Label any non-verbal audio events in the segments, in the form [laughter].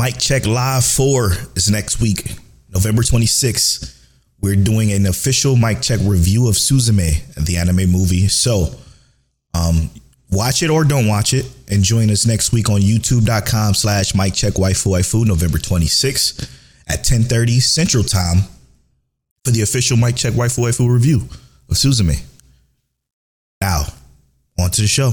Mic Check Live 4 is next week, November 26th. We're doing an official mic check review of Suzume, the anime movie. So, um, watch it or don't watch it and join us next week on youtube.com slash mic check waifu waifu november 26th at 10.30 central time for the official mic check waifu waifu review of suzume now on to the show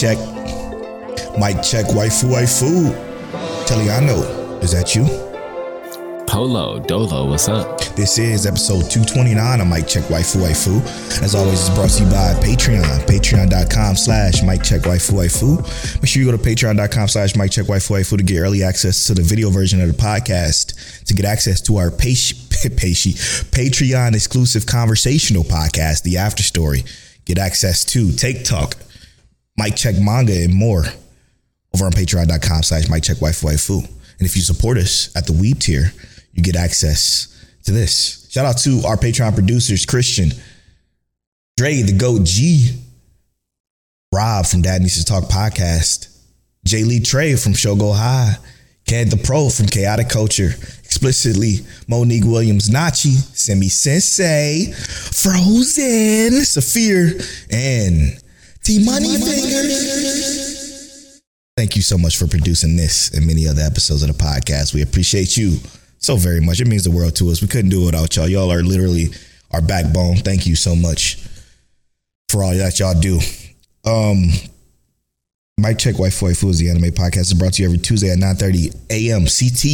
Check mic check waifu waifu Teliano, is that you Polo, Dolo, what's up? This is episode 229 of Mic Check Waifu Waifu. As always, it's brought to you by Patreon. Patreon.com slash Mic Check Waifu Waifu. Make sure you go to patreon.com slash Mic Check Waifu Waifu to get early access to the video version of the podcast, to get access to our Patreon [laughs] Patreon exclusive conversational podcast, The After Story. Get access to Take Talk, Mic Check Manga, and more over on patreon.com slash Mic Check Waifu Waifu. And if you support us at the Weeb tier, you get access to this. Shout out to our Patreon producers, Christian, Dre, the GOAT G, Rob from Dad Needs to Talk podcast, Jay Lee Trey from Show Go High, KedDaPro from Chaotic Culture, ExplicitLi Monique Williams Nochi, Simi Sensei, Phrozen, Saafir, and TMoneyFingerz. Thank you so much for producing this and many other episodes of the podcast. We appreciate you so very much. It means the world to us. We couldn't do it without y'all. Y'all are literally our backbone. Thank you so much for all that y'all do. Um, Mic Check Waifu Waifu is the anime podcast. is brought to you every Tuesday at 9.30 a.m. CT.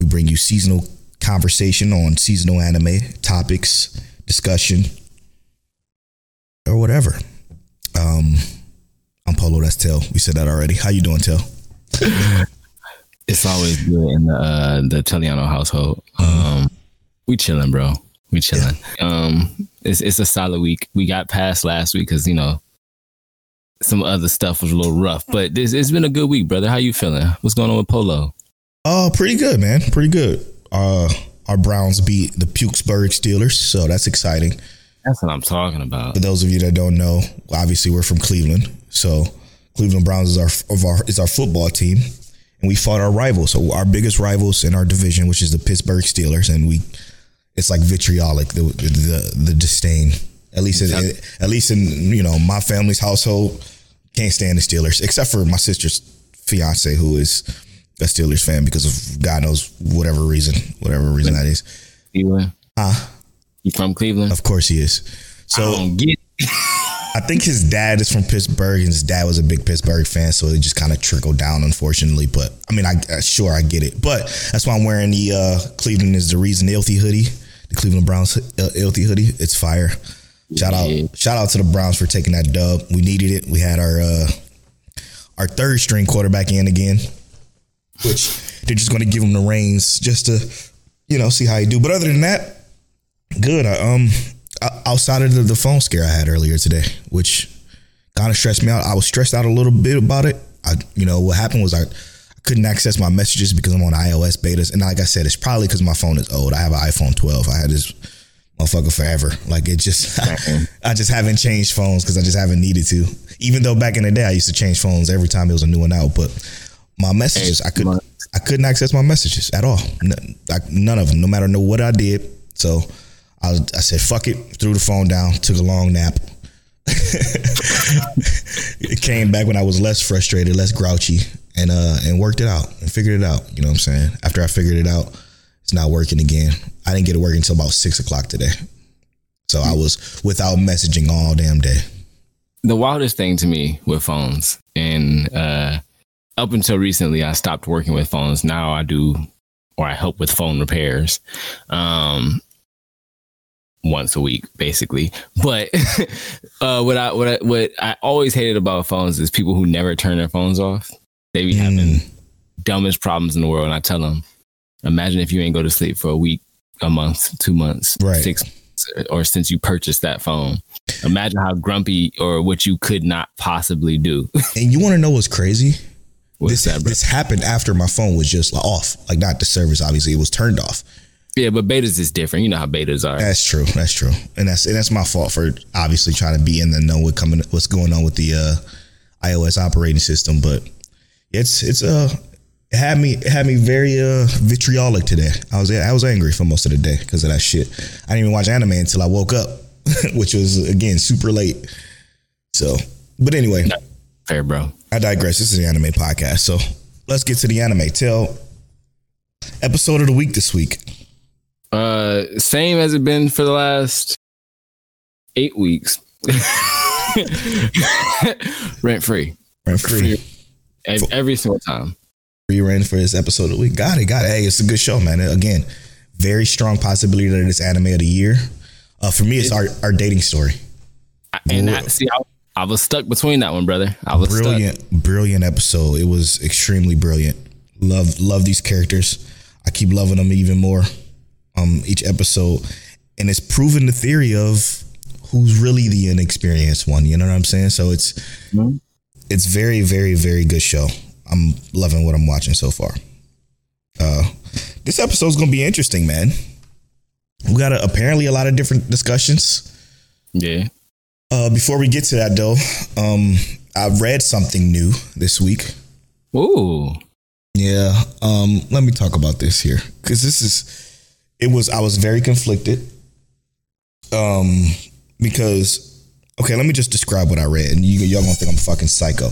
We bring you seasonal conversation on seasonal anime topics, discussion, or whatever. Um, I'm Polo. That's Tell. We said that already. How you doing, Tell? [laughs] It's always good in the uh, the Teliano household. Um, we chilling, bro. We chilling. Um, it's it's a solid week. We got past last week because you know some other stuff was a little rough, but this it's been a good week, brother. How you feeling? What's going on with Polo? Oh, pretty good, man. Pretty good. Uh, our Browns beat the Pukesburg Steelers, so that's exciting. That's what I'm talking about. For those of you that don't know, obviously we're from Cleveland, so Cleveland Browns is our of our is our football team, and we fought our rivals. So our biggest rivals in our division, which is the Pittsburgh Steelers, and we it's like vitriolic the the, the disdain. At least in, at least in you know my family's household, can't stand the Steelers except for my sister's fiance who is a Steelers fan because of God knows whatever reason, whatever reason that is. Cleveland. Huh? You from Cleveland? Of course he is. So I. [laughs] I think his dad is from Pittsburgh, and his dad was a big Pittsburgh fan, so it just kind of trickled down, unfortunately. But I mean, I uh, sure I get it, but that's why I'm wearing the uh, Cleveland is the reason Ilthy hoodie, the Cleveland Browns uh, Ilthy hoodie. It's fire. Shout Yeah. out, shout out to the Browns for taking that dub. We needed it. We had our uh, our third string quarterback in again, which they're just going to give him the reins just to, you know, see how he do. But other than that, good. I, um, outside of the, the phone scare I had earlier today, which kind of stressed me out. I was stressed out a little bit about it. I, you know, what happened was I, I couldn't access my messages because I'm on iOS betas, and like I said, it's probably because my phone is old. I have an iPhone 12. I had this motherfucker forever. Like it just, [laughs] I just haven't changed phones because I just haven't needed to. Even though back in the day I used to change phones every time it was a new one out, but my messages I couldn't, I couldn't access my messages at all. None, like, none of them, no matter no what I did. So I, was, I said, fuck it, threw the phone down, took a long nap. [laughs] it came back when I was less frustrated, less grouchy, and uh and worked it out and figured it out. You know what I'm saying? After I figured it out, it's not working again. I didn't get it working until about six o'clock today. So I was without messaging all damn day. The wildest thing to me with phones, and uh, up until recently, I stopped working with phones. Now I do, or I help with phone repairs. Um, once a week, basically. But [laughs] uh, what I what I, what I always hated about phones is people who never turn their phones off. They be having Mm. dumbest problems in the world, and I tell them, imagine if you ain't go to sleep for a week, a month, two months, Right. six, months, or since you purchased that phone. Imagine how grumpy or what you could not possibly do. [laughs] And you want to know what's crazy? What's this that, this happened after my phone was just off, like not the service. Obviously, it was turned off. Yeah, but betas is different. You know how betas are. That's true. That's true. And that's and that's my fault for obviously trying to be in the know what coming what's going on with the uh, iOS operating system. But it's it's uh it had me it had me very uh vitriolic today. I was I was angry for most of the day because of that shit. I didn't even watch anime until I woke up, [laughs] which was again super late. So, but anyway, Fair, bro. I digress. This is an anime podcast, so let's get to the anime. Tell episode of the week this week. Uh, same as it been for the last eight weeks. [laughs] Rent free. Rent free. Ev- Every single time. free reign for this episode of the week. Got it, got it. Hey, it's a good show, man. Again, very strong possibility that it's anime of the year. Uh, for me, it's our, our dating story. I- And I, see, I, I was stuck between that one, brother. I was stuck. Brilliant, brilliant episode. It was extremely brilliant. Love, love these characters. I keep loving them even more. Um, each episode, and it's proven the theory of who's really the inexperienced one. You know what I'm saying? So it's it's very, very, very good show. I'm loving what I'm watching so far. Uh, this episode's gonna be interesting, man. We got a, apparently a lot of different discussions. Yeah. Uh, before we get to that, though, um, I read something new this week. Ooh. Yeah. Um, let me talk about this here because this is it was I was very conflicted. Um, because okay, let me just describe what I read, and you y'all gonna think I'm a fucking psycho.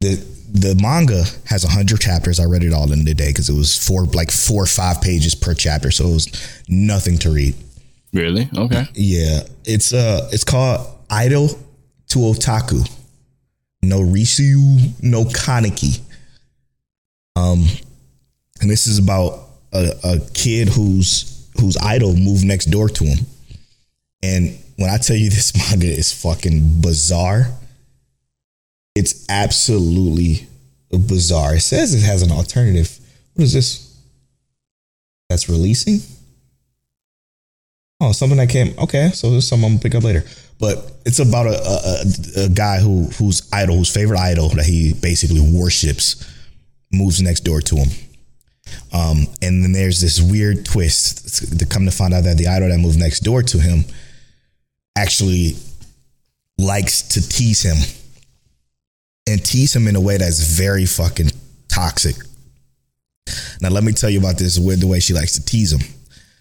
The the manga has hundred chapters. I read it all in the day because it was four like four or five pages per chapter, so it was nothing to read. Really? Okay. Yeah, it's uh, it's called Idol to Otaku. No Risou, no Kankei. Um, and this is about a, a kid whose whose idol moved next door to him. And when I tell you [laughs] this manga is fucking bizarre, it's absolutely bizarre. It says it has an alternative. What is this? That's releasing? Oh, something that came. Okay, so this is something I'm gonna pick up later. But it's about a, a, a, guy who whose idol, whose favorite idol that he basically worships, moves next door to him. Um, and then there's this weird twist to come to find out that the idol that moved next door to him actually likes to tease him and tease him in a way that's very fucking toxic. Now, let me tell you about this with the way she likes to tease him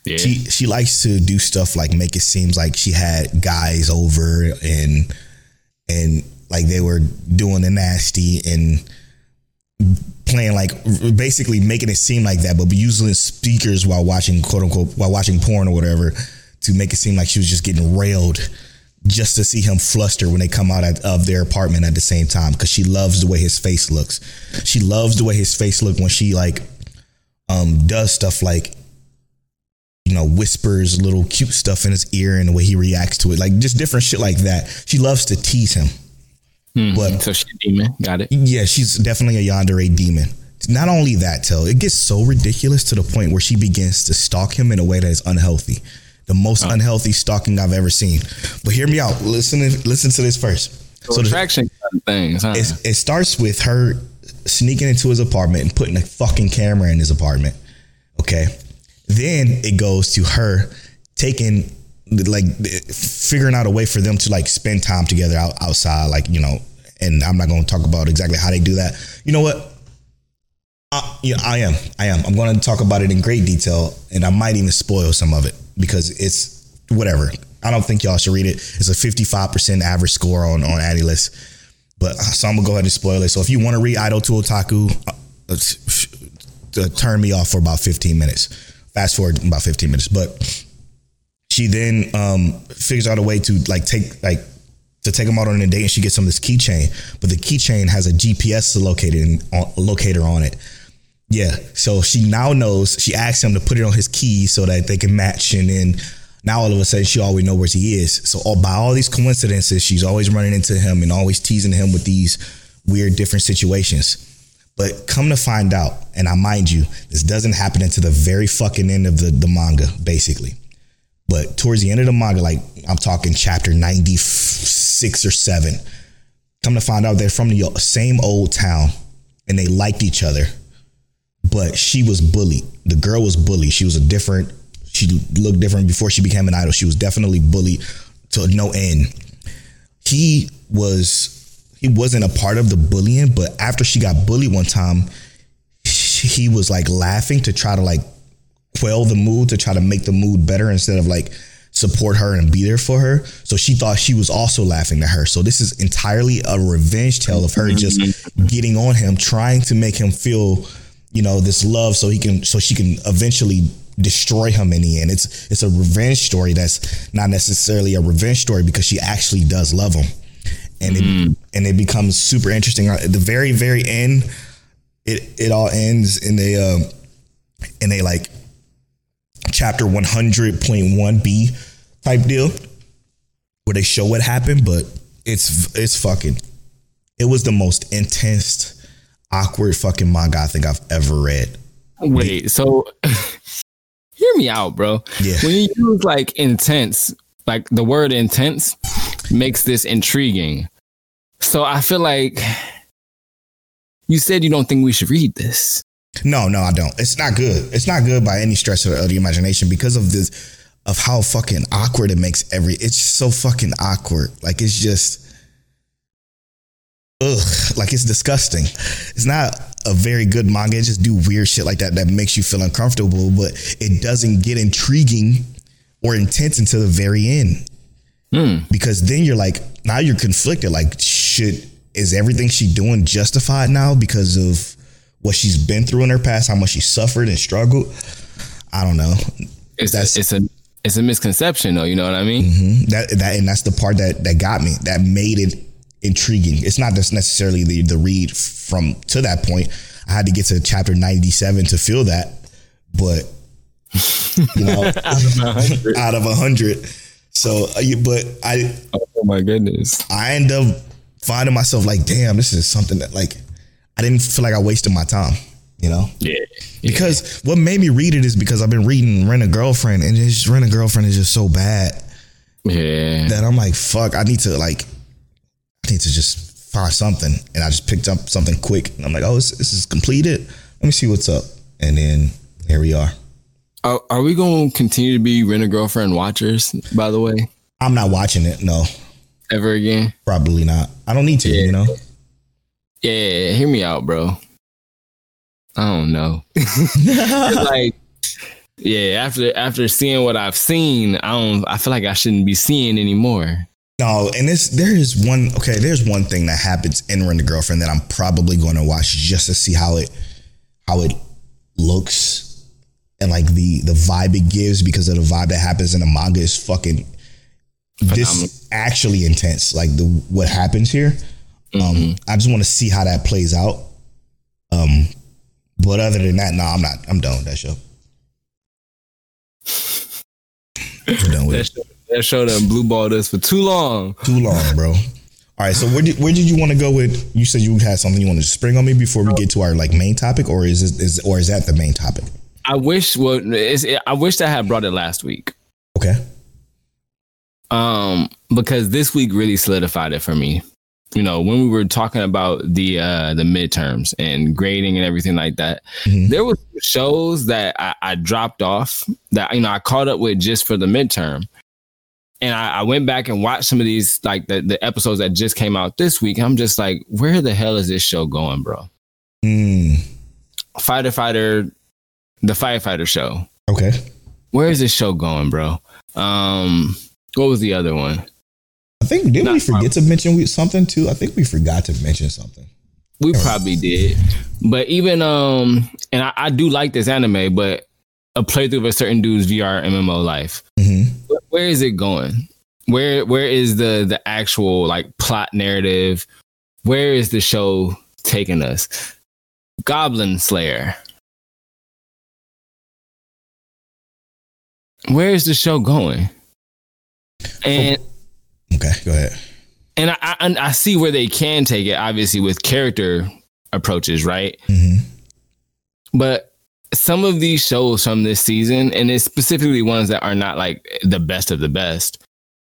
Yeah. she she likes to do stuff like make it seem like she had guys over and and like they were doing the nasty and playing like basically making it seem like that, but using speakers while watching quote unquote while watching porn or whatever to make it seem like she was just getting railed just to see him fluster when they come out of their apartment at the same time because she loves the way his face looks. She loves the way his face look when she like um does stuff like you know, whispers little cute stuff in his ear and the way he reacts to it, like just different shit like that. She loves to tease him. Hmm. But so she demon. Got it. yeah, she's definitely a yandere demon. Not only that, Till, it gets so ridiculous to the point where she begins to stalk him in a way that is unhealthy. The most oh. unhealthy stalking I've ever seen. But hear me out. Listen, listen to this first. So, So attraction kind of things, huh? it's, it starts with her sneaking into his apartment and putting a fucking camera in his apartment. Okay. Then it goes to her taking like figuring out a way for them to like spend time together out, outside, like, you know, and I'm not going to talk about exactly how they do that. You know what? Uh, yeah, I am. I am. I'm going to talk about it in great detail, and I might even spoil some of it because it's whatever. I don't think y'all should read it. It's a 55% average score on on AniList. But uh, so I'm gonna go ahead and spoil it. So if you want to read Idol to Otaku, uh, uh, turn me off for about 15 minutes. Fast forward about 15 minutes. But she then um, figures out a way to like take like to take him out on a date, and she gets him this keychain. But the keychain has a GPS located on, locator on it. Yeah, so she now knows. She asks him to put it on his key so that they can match, and then now all of a sudden she always know where he is. So all, by all these coincidences, she's always running into him and always teasing him with these weird different situations. But come to find out, and I mind you, this doesn't happen until the very fucking end of the, the manga, basically. But towards the end of the manga, like I'm talking chapter 96 or 7, come to find out they're from the same old town and they liked each other. But she was bullied. The girl was bullied. She was a different, she looked different before she became an idol. She was definitely bullied to no end. He was he wasn't a part of the bullying, but after she got bullied one time, he was like laughing to try to like quell the mood to try to make the mood better instead of like support her and be there for her. So she thought she was also laughing at her. So this is entirely a revenge tale of her just getting on him, trying to make him feel, you know, this love so he can so she can eventually destroy him in the end. It's it's a revenge story that's not necessarily a revenge story because she actually does love him and mm. and it becomes super interesting. At the very very end, it it all ends in a um, in a like chapter one hundred point one B type deal where they show what happened, but it's it's fucking. It was the most intense, awkward fucking manga I think I've ever read. Wait, so [laughs] hear me out, bro. Yeah. When you use like intense, like the word intense makes this intriguing. So I feel like you said you don't think we should read this. No, no, I don't. It's not good. It's not good by any stretch of the imagination because of this of how fucking awkward it makes every it's so fucking awkward. Like it's just ugh, like it's disgusting. It's not a very good manga. It just do weird shit like that that makes you feel uncomfortable, but it doesn't get intriguing or intense until the very end. Mm. Because then you're like, now you're conflicted. Like, should is everything she doing justified now because of what she's been through in her past, how much she suffered and struggled? I don't know. It's that's, a, it's a it's a misconception, though. You know what I mean? Mm-hmm. That that and that's the part that that got me. That made it intriguing. It's not just necessarily the the read from to that point. I had to get to chapter ninety seven to feel that, but [laughs] you know, out of a hundred so, uh, but I, oh my goodness, I end up finding myself like, damn, this is something that like I didn't feel like I wasted my time. You know? Yeah. Because what made me read it is because I've been reading Rent a Girlfriend, and just Rent a Girlfriend is just so bad. Yeah. That I'm like, fuck, I need to like, I need to just find something, and I just picked up something quick, and I'm like, oh, this, this is completed. Let me see what's up, and then here we are. Are, are we going to continue to be rent a girlfriend watchers? By the way, I'm not watching it. No, ever again? Probably not. I don't need to. Yeah. You know. Yeah, hear me out, bro. I don't know. [laughs] like, yeah, after after seeing what I've seen, I don't. I feel like I shouldn't be seeing anymore. No, and it's there is one. Okay, there's one thing that happens in Rent a Girlfriend that I'm probably going to watch just to see how it how it looks and like the the vibe it gives because of the vibe that happens in the manga is fucking Phenomenal. this actually intense. Like the what happens here. Um, mm-hmm. Um, I just want to see how that plays out. Um, but other than that, no, I'm not. I'm done with that show. I'm done with that, show, that show done blue balled us for too long. Too long, bro. All right, so where did where did you want to go with? You said you had something you wanted to spring on me before we get to our like main topic, or is it is or is that the main topic? I wish well, I wish I had brought it last week. Okay. Um, because this week really solidified it for me. You know, when we were talking about the uh the midterms and grading and everything like that, mm-hmm. there was shows that I, I, dropped off that you know I caught up with just for the midterm. And I, I went back and watched some of these like the, the episodes that just came out this week. I'm just like, where the hell is this show going, bro? Mm. Fighter Fighter the firefighter show. Okay. Where is this show going, bro? Um, what was the other one? I think didn't we forget to mention something too? I think we forgot to mention something. We probably did, but even um, and I, I, do like this anime, but a playthrough of a certain dude's VR MMO life. Mm-hmm. where is it going? Where where is the the actual like plot narrative? Where is the show taking us? Goblin Slayer. Where is the show going? And Okay, go ahead. and I, I I see where they can take it, obviously with character approaches, right? hmm But some of these shows from this season, and it's specifically ones that are not like the best of the best,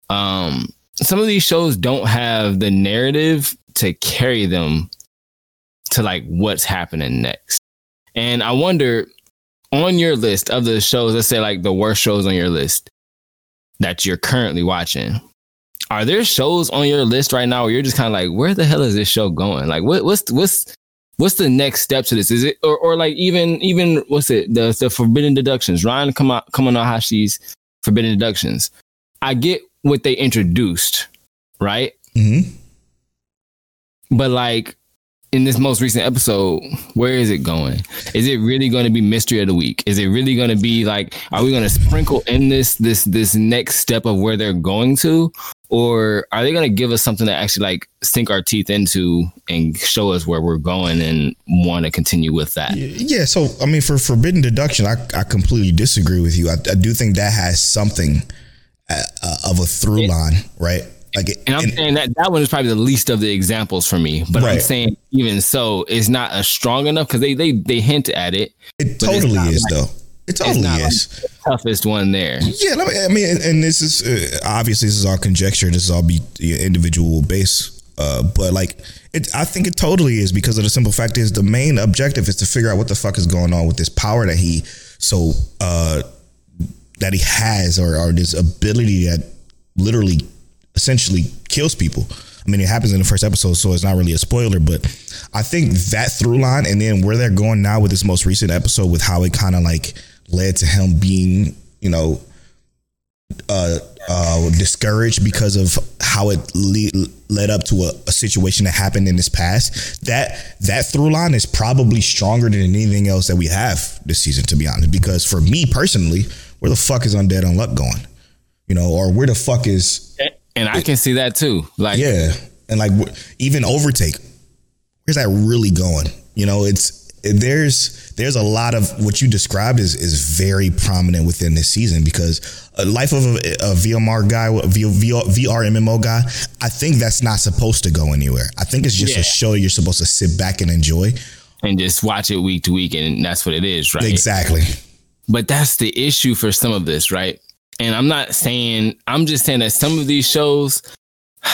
um, some of these shows don't have the narrative to carry them to like what's happening next. And I wonder on your list of the shows, let's say like the worst shows on your list that you're currently watching, are there shows on your list right now where you're just kind of like, where the hell is this show going? Like, what, what's what's what's the next step to this? Is it or, or like even even what's it the the forbidden deductions? Ryan come on Kamonohashi's forbidden deductions. I get what they introduced, right? hmm But like in this most recent episode, where is it going? Is it really going to be mystery of the week? Is it really going to be like, are we going to sprinkle in this this this next step of where they're going to, or are they going to give us something to actually like sink our teeth into and show us where we're going and want to continue with that? Yeah, so I mean, for forbidden deduction, I, I completely disagree with you. I, I do think that has something uh, uh, of a through line, right? Like, it, And I'm and- saying that that one is probably the least of the examples for me. But I'm saying even so, it's not as strong enough because they they they hint at it. it totally is, like- though. It It's totally like is. the toughest one there. Yeah, I mean- and, and this is uh, obviously this is all conjecture. This is all be individual base, uh, but like it, I think it totally is because of the simple fact is the main objective is to figure out what the fuck is going on with this power that he so uh, that he has, or, or this ability that literally essentially kills people. I mean, it happens in the first episode, so it's not really a spoiler, but I think that through line and then where they're going now with this most recent episode with how it kind of like led to him being, you know, uh, uh, discouraged because of how it le- led up to a, a situation that happened in his past. That that through line is probably stronger than anything else that we have this season, to be honest. Because for me personally, where the fuck is Undead Unluck going? You know, or where the fuck is And I can see that too. Like, yeah, and like even overtake, where's that really going? You know, it's there's there's a lot of what you described is is very prominent within this season because a life of a, a VMR guy, a VR, VR MMO guy, I think that's not supposed to go anywhere. I think it's just Yeah. a show you're supposed to sit back and enjoy. and just watch it week to week, and that's what it is, right? Exactly. But that's the issue for some of this, right? And I'm not saying, I'm just saying that some of these shows, [sighs] and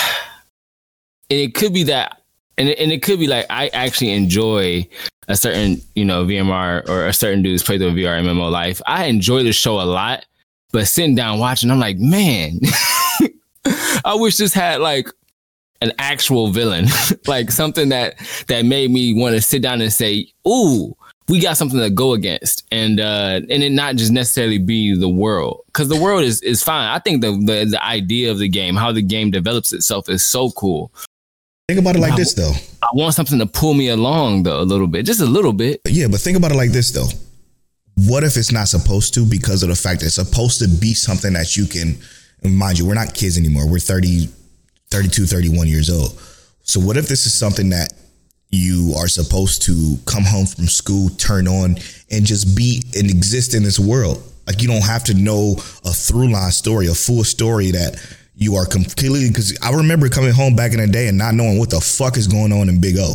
it could be that, and it, and it could be like I actually enjoy a certain, you know, VMR or a certain dude's playthrough VR MMO life. I enjoy the show a lot, but sitting down watching, I'm like, man, [laughs] I wish this had like an actual villain, [laughs] like something that that made me want to sit down and say, "Ooh, we got something to go against," and uh, and it not just necessarily be the world, because the world is is fine. I think the, the the idea of the game, how the game develops itself, is so cool. Think about it like Wow. this though. I want something to pull me along though, a little bit, just a little bit. Yeah, but think about it like this though. What if it's not supposed to because of the fact that it's supposed to be something that you can mind you, we're not kids anymore. We're 30, 32, 31 years old. So what if this is something that you are supposed to come home from school, turn on, and just be and exist in this world? Like you don't have to know a through line story, a full story that you are completely because I remember coming home back in the day and not knowing what the fuck is going on in Big O.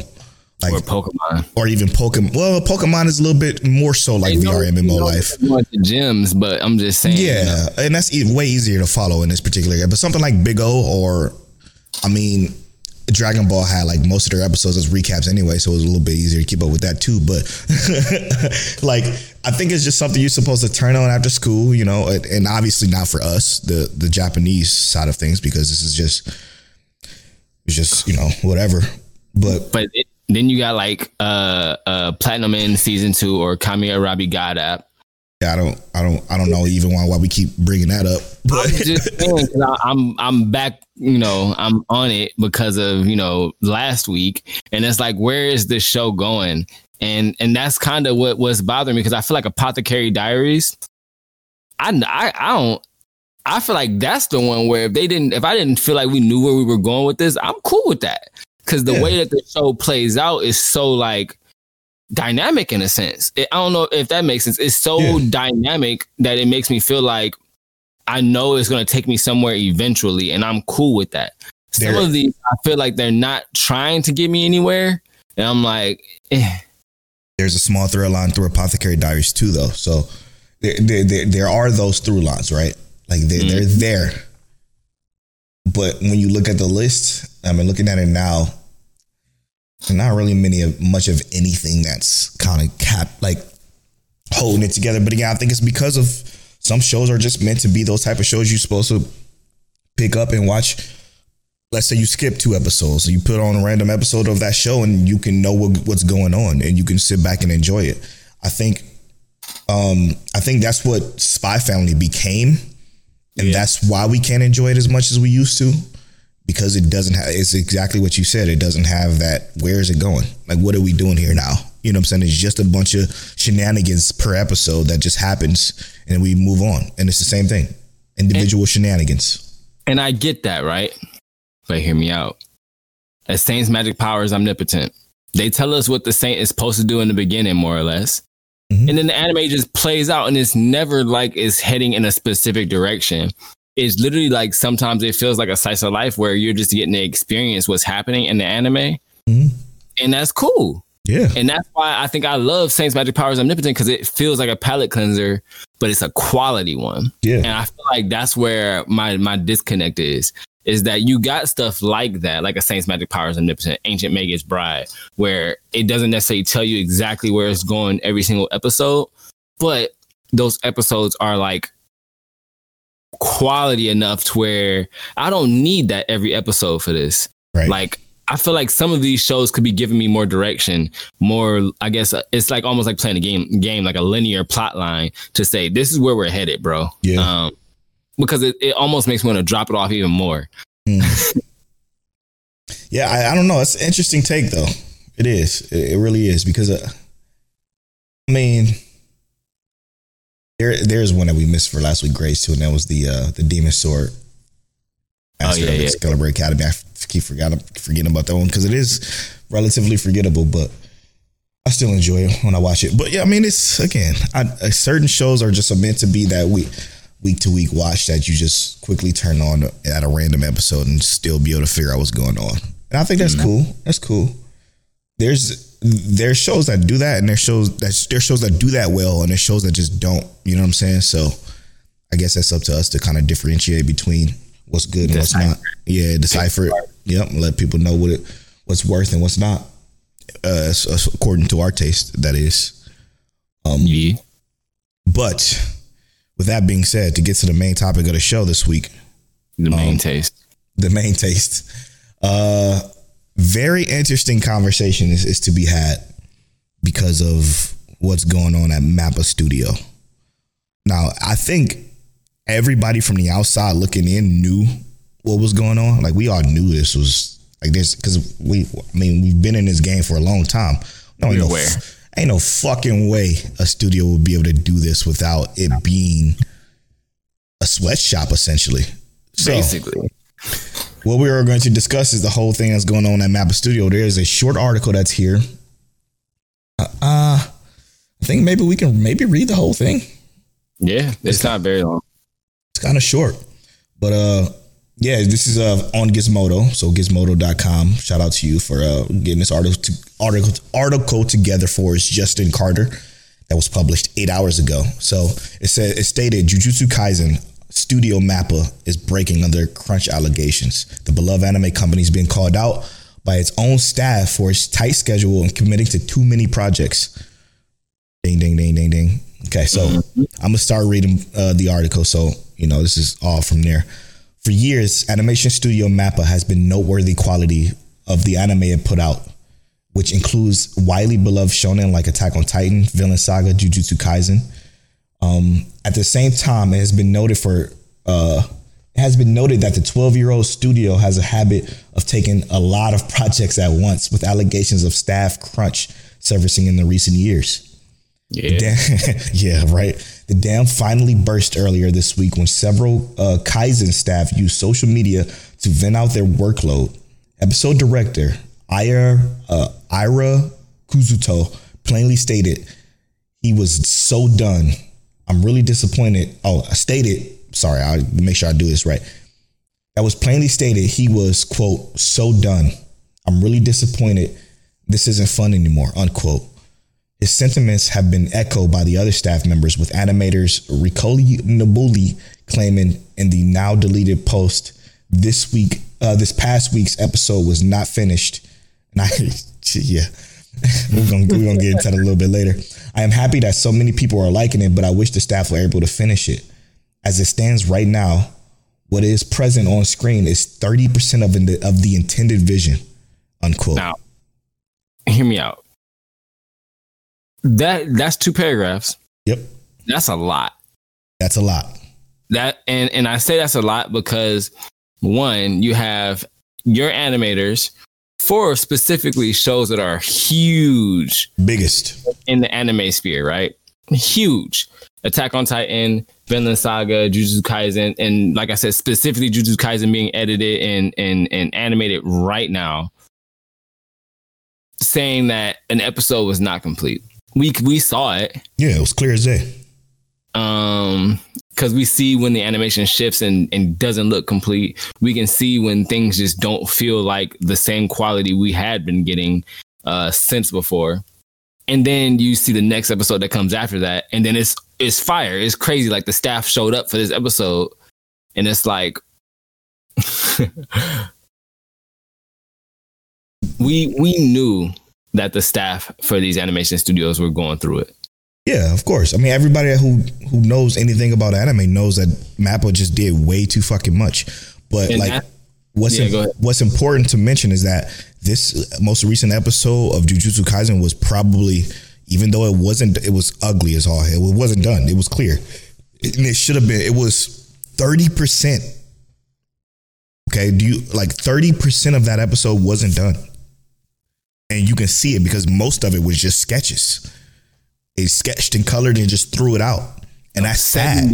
Like Or Pokemon. or even Pokemon. Well, Pokemon is a little bit more so like You know- VR MMO you know, life. the gyms, but I'm just saying. you know, Yeah, and that's way easier to follow in this particular area. But something like Big O or, I mean, Dragon Ball had like most of their episodes as recaps anyway, so it was a little bit easier to keep up with that too. But [laughs] like, I think it's just something you're supposed to turn on after school, you know, and, obviously not for us, the the Japanese side of things, because this is just, it's just you know whatever. But but it, then you got like uh uh Platinum in season two or Kamierabi God app. Yeah, I don't, I don't, I don't know even why why we keep bringing that up. But I'm just [laughs] saying 'cause I, I'm I'm back, you know, I'm on it because of you know last week, and it's like, where is this show going? And and that's kind of what was bothering me because I feel like Apothecary Diaries. I I, I don't. I feel like that's the one where if they didn't, if I didn't feel like we knew where we were going with this, I'm cool with that. Because the Yeah. way that the show plays out is so like dynamic in a sense. It, I don't know if that makes sense. It's so Yeah. dynamic that it makes me feel like I know it's going to take me somewhere eventually, and I'm cool with that. Some There- of these, I feel like they're not trying to get me anywhere, and I'm like, eh. There's a small through line through Apothecary Diaries too, though. So there, there, there, there are those through lines, right? Like they're, they're there. But when you look at the list, I mean, looking at it now, not really many of much of anything that's kind of cap like holding it together. But again, I think it's because of some shows are just meant to be those type of shows you're supposed to pick up and watch. Let's say you skip two episodes, you put on a random episode of that show, and you can know what, what's going on, and you can sit back and enjoy it. I think, um, I think that's what Spy Family became, and that's why we can't enjoy it as much as we used to because it doesn't have it's exactly what you said it doesn't have that where is it going like what are we doing here now you know what i'm saying it's just a bunch of shenanigans per episode that just happens and we move on and it's the same thing individual shenanigans and I get that, right? But hear me out. A saint's magic power is omnipotent. They tell us what the saint is supposed to do in the beginning, more or less. Mhm. And then the anime just plays out and it's never like it's heading in a specific direction. It's literally like sometimes it feels like a slice of life where you're just getting to experience what's happening in the anime. Mhm. And that's cool. yeah And that's why I think I love Saint's Magic Powers Omnipotent because it feels like a palate cleanser, but it's a quality one. yeah And I feel like that's where my my disconnect is. Is that you got stuff like that, like a Saint's Magic Powers Omnipotent, Ancient Magus Bride, where it doesn't necessarily tell you exactly where it's going every single episode, but those episodes are like quality enough to where I don't need that every episode for this. right Like I feel like some of these shows could be giving me more direction, more. I guess uh, it's like almost like playing a game, game like a linear plot line to say this is where we're headed, bro. Yeah. Um, because it, it almost makes me want to drop it off even more. [laughs] yeah I, I don't know it's an interesting take though it is it, it really is because uh, i mean there there's one that we missed for last week grace too and that was the uh the demon sword Master Oh, yeah, of yeah. Excalibur Academy. I f- keep forgetting forgetting about that one because it is relatively forgettable, but I still enjoy it when I watch it. But yeah, I mean, it's again, I, uh, certain shows are just meant to be that week week to week watch that you just quickly turn on at a random episode and still be able to figure out what's going on. And I think that's cool. That's cool. There's there's shows that do that, and there's shows that there's shows that do that well, and there's shows that just don't. You know what I'm saying? So I guess that's up to us to kind of differentiate between what's good and what's not. Yeah, decipher it. Yep, let people know what it what's worth and what's not. Uh, according to our taste, that is. Um, Yeah. But with that being said, to get to the main topic of the show this week, The main Um, taste. the main taste, uh, very interesting conversation is, is to be had because of what's going on at Mappa Studio. Now, I think everybody from the outside looking in knew what was going on. Like we all knew this was like this because we, I mean, we've been in this game for a long time. No, ain't no, aware. ain't no fucking way a studio would be able to do this without it being a sweatshop, essentially. So, Basically. What we are going to discuss is the whole thing that's going on at Mappa Studio. There is a short article that's here. Uh, uh, I think maybe we can maybe read the whole thing. Yeah. It's not very long. It's kind of short, but uh, yeah, this is uh on Gizmodo. So Gizmodo.com. Shout out to you for uh getting this article to, article article together for us, Justin Carter. That was published eight hours ago. So it said it stated Jujutsu Kaisen Studio Mappa is breaking under crunch allegations. The beloved anime company is being called out by its own staff for its tight schedule and committing to too many projects. Ding, ding, ding, ding, ding. Okay, so I'm gonna start reading uh, the article. So you know this is all from there. For years, Animation Studio Mappa has been noteworthy quality of the anime it put out, which includes widely beloved shonen like Attack on Titan, Vinland Saga, Jujutsu Kaisen. Um, at the same time, it has been noted for uh, it has been noted that the 12 year old studio has a habit of taking a lot of projects at once, with allegations of staff crunch surfacing in the recent years. Yeah. Dam- [laughs] yeah, right. The dam finally burst earlier this week when several uh, Kaisen staff used social media to vent out their workload. Episode director Ira uh, Ira Kuzuto plainly stated he was so done. I'm really disappointed. Oh, I stated. Sorry, I'll make sure I do this right. That was plainly stated he was quote so done. I'm really disappointed. This isn't fun anymore. Unquote. His sentiments have been echoed by the other staff members, with animators Ricoli Nabuli claiming in the now deleted post this week, uh, this past week's episode was not finished. And I, [laughs] yeah, [laughs] we're gonna we're gonna get into that a little bit later. I am happy that so many people are liking it, but I wish the staff were able to finish it. As it stands right now, what is present on screen is thirty percent of the of the intended vision. Unquote. Now, hear me out. That that's two paragraphs. Yep, That's a lot. that's a lot. That and and I say that's a lot because one, you have your animators for specifically shows that are huge Biggest. in the anime sphere, right? Huge. Attack on Titan, Vinland Saga, Jujutsu Kaisen, and like I said, specifically Jujutsu Kaisen being edited and and and animated right now, saying that an episode was not complete. We we saw it, Yeah, it was clear as day. um because we see when the animation shifts and, and doesn't look complete we can see when things just don't feel like the same quality we had been getting uh since before. And then you see the next episode that comes after that and then it's it's fire. It's crazy. Like the staff showed up for this episode and it's like [laughs] we we knew that the staff for these animation studios were going through it Yeah, of course. I mean, everybody who who knows anything about anime knows that Mappa just did way too fucking much. But And like, what's Yeah, ahead. what's important to mention is that this most recent episode of Jujutsu Kaisen was probably, even though it wasn't, it was ugly as all. Hell. It wasn't done. It was clear, and it should have been. It was thirty percent. Okay, do you like thirty percent of that episode wasn't done, and you can see it because most of it was just sketches. They sketched and colored and just threw it out, and that's sad.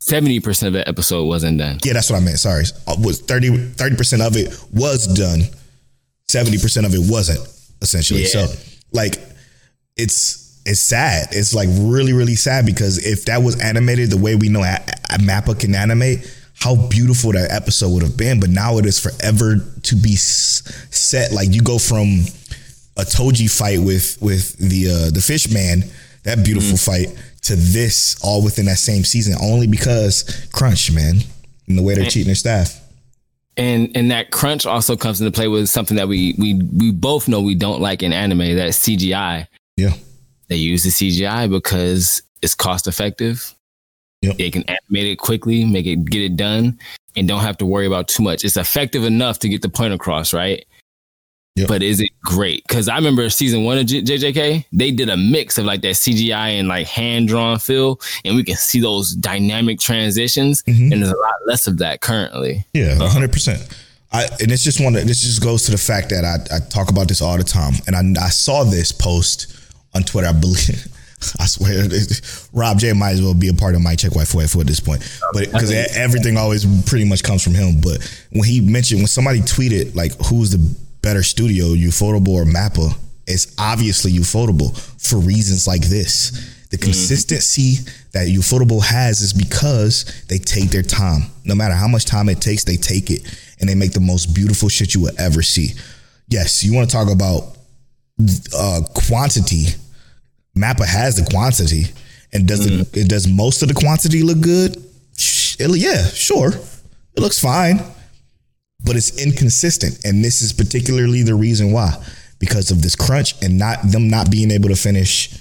70 percent of the episode wasn't done. Yeah, that's what I meant. Sorry. Uh, Was 30 percent of it was done. 70% of it wasn't, essentially. Yeah. So like it's it's sad. It's like really, really sad because if that was animated the way we know a- a Mappa can animate, how beautiful that episode would have been. But now it is forever to be set. Like you go from a Toji fight with with the uh, the fish man, that beautiful mm. fight, to this all within that same season, only because crunch, man, and the way they're cheating their staff. And and that crunch also comes into play with something that we we we both know we don't like in anime, that CGI. Yeah. They use the CGI because it's cost effective. Yep. They can animate it quickly, make it get it done, and don't have to worry about too much. It's effective enough to get the point across, right? Yep. But is it great? Because I remember season one of J- JJK, they did a mix of like that CGI and like hand drawn feel, and we can see those dynamic transitions. Mhm. And there's a lot less of that currently. Yeah, hundred percent. I and it's just one. that- This just goes to the fact that I, I talk about this all the time, and I, I saw this post on Twitter. I believe. [laughs] I swear, [laughs] Rob J might as well be a part of Mic Check Waifu at this point, but because everything always pretty much comes from him. But when he mentioned when somebody tweeted like, "Who's the better studio, Ufotable or Mappa?" It's obviously Ufotable for reasons like this. The consistency that Ufotable has is because they take their time. No matter how much time it takes, they take it and they make the most beautiful shit you will ever see. Yes, you want to talk about uh, quantity. Mappa has the quantity, and does it, it does most of the quantity look good? It- yeah, sure, it looks fine, but it's inconsistent, and this is particularly the reason why, because of this crunch and not them not being able to finish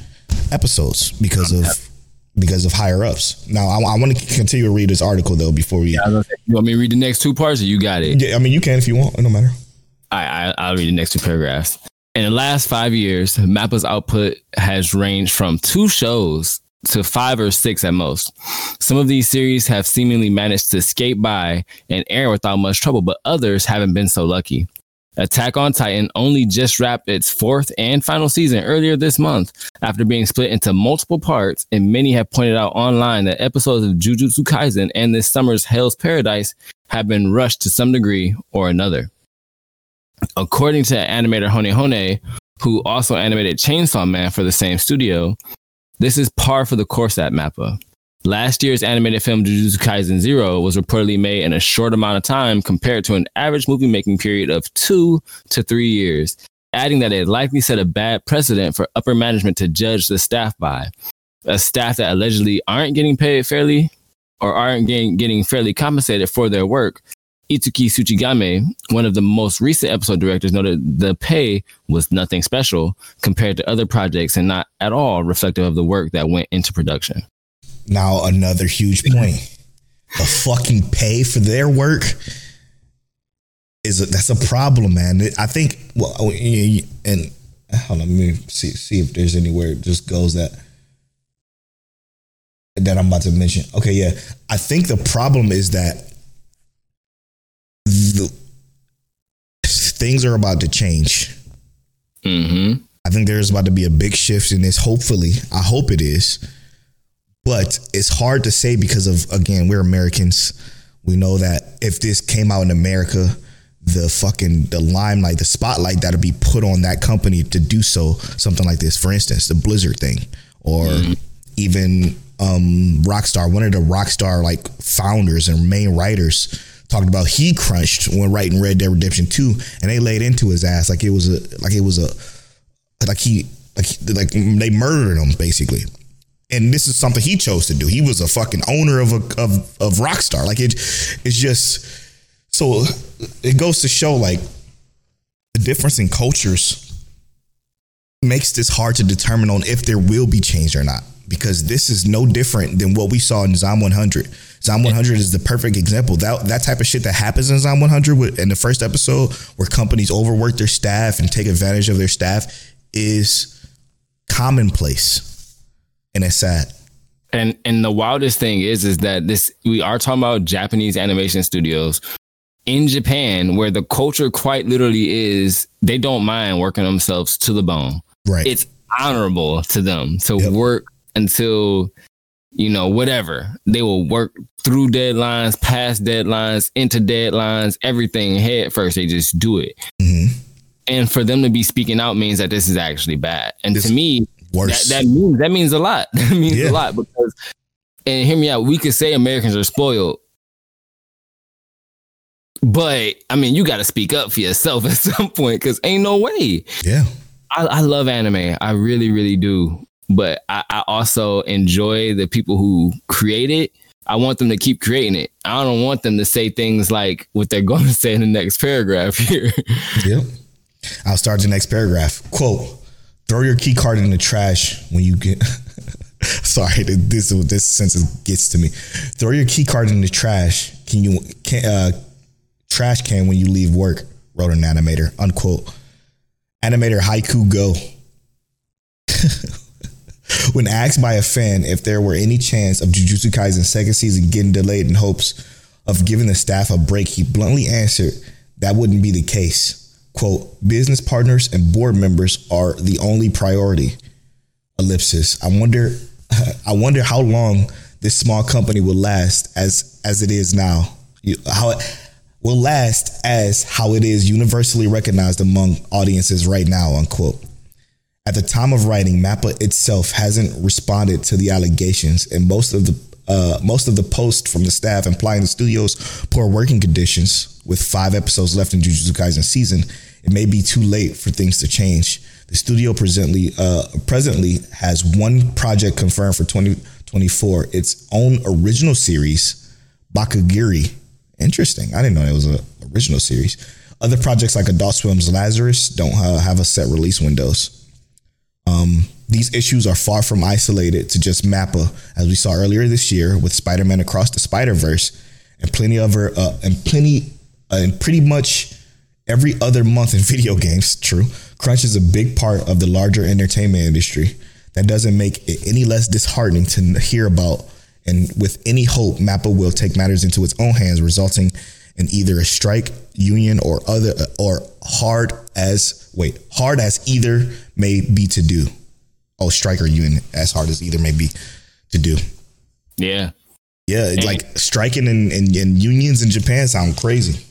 episodes because of because of higher ups. Now, I, I want to continue to read this article though before we. You want me to read the next two parts, or you got it? Yeah, I mean, you can if you want. It don't matter. I, I I'll read the next two paragraphs. In the last five years, Mappa's output has ranged from two shows to five or six at most. Some of these series have seemingly managed to skate by and air without much trouble, but others haven't been so lucky. Attack on Titan only just wrapped its fourth and final season earlier this month after being split into multiple parts, and many have pointed out online that episodes of Jujutsu Kaisen and this summer's Hell's Paradise have been rushed to some degree or another. According to animator Hone Hone, who also animated Chainsaw Man for the same studio, this is par for the course at Mappa. Last year's animated film Jujutsu Kaisen Zero was reportedly made in a short amount of time compared to an average movie making period of two to three years, adding that it likely set a bad precedent for upper management to judge the staff by. A staff that allegedly aren't getting paid fairly or aren't getting, getting fairly compensated for their work. Itsuki Tsuchigami, one of the most recent episode directors, noted the pay was nothing special compared to other projects and not at all reflective of the work that went into production. Now another huge point: the fucking pay for their work is a, that's a problem, man. I think well, and hold on, let me see see if there's anywhere it just goes that that I'm about to mention. Okay, yeah, I think the problem is that the things are about to change. Mm-hmm. I think there's about to be a big shift in this. Hopefully, I hope it is but it's hard to say because of again, we're Americans. We know that if this came out in America, the fucking the limelight, the spotlight that'll be put on that company to do so, something like this. For instance, the Blizzard thing, or mm-hmm. even um, Rockstar. One of the Rockstar like founders and main writers talked about he crunched when writing Red Dead Redemption Two, and they laid into his ass like it was a like it was a like he like like they murdered him basically and this is something he chose to do. He was a fucking owner of a of of Rockstar. Like it, it's just so it goes to show like the difference in cultures makes this hard to determine on if there will be change or not. Because this is no different than what we saw in Zom 100. Zom 100 is the perfect example. That that type of shit that happens in Zom 100 in the first episode, where companies overwork their staff and take advantage of their staff, is commonplace and it's sad. And and the wildest thing is is that this we are talking about Japanese animation studios in Japan where the culture quite literally is they don't mind working themselves to the bone. Right. It's honorable to them to yep. work until you know whatever. They will work through deadlines, past deadlines, into deadlines, everything head first. They just do it. Mm-hmm. And for them to be speaking out means that this is actually bad. And to me, Worse. That, that means that means a lot. [laughs] That means yeah. a lot because and hear me out. We could say Americans are spoiled, but I mean, you got to speak up for yourself [laughs] at some point because ain't no way. Yeah, I, I, love anime. I really, really do. But I, I also enjoy the people who create it. I want them to keep creating it. I don't want them to say things like what they're [laughs] going to say in the next paragraph here. yep. I'll start the next paragraph. Quote throw your key card in the trash when you get [laughs] sorry this this sentence gets to me throw your key card in the trash can you can uh trash can when you leave work wrote an animator unquote animator haiku go [laughs] when asked by a fan if there were any chance of Jujutsu Kaisen's second season getting delayed in hopes of giving the staff a break, he bluntly answered that wouldn't be the case quote, business partners and board members are the only priority. Ellipsis. I wonder [laughs] I wonder how long this small company will last as as it is now. How it will last as how it is universally recognized among audiences right now, unquote. At the time of writing, Mappa itself hasn't responded to the allegations, and most of the uh, most of the posts from the staff implying the studio's poor working conditions, with five episodes left in Jujutsu Kaisen season, it may be too late for things to change. The studio presently uh, presently has one project confirmed for 2024, its own original series, Bucchigiri. Interesting. I didn't know it was an original series. Other projects like Adult Swim's Lazarus don't uh, have a set release windows. Um, these issues are far from isolated to just Mappa, as we saw earlier this year with Spider-Man Across the Spider-Verse, and plenty of other, uh, and plenty, uh, and pretty much every other month in [laughs] video games. True. Crunch is a big part of the larger entertainment industry. That doesn't make it any less disheartening to hear about. And with any hope, Mappa will take matters into its own hands, resulting in either a strike union or other or hard as wait hard as either may be to do. Oh, strike or union as hard as either may be to do. Yeah. Yeah, it's like striking and, and, and unions in Japan sound crazy.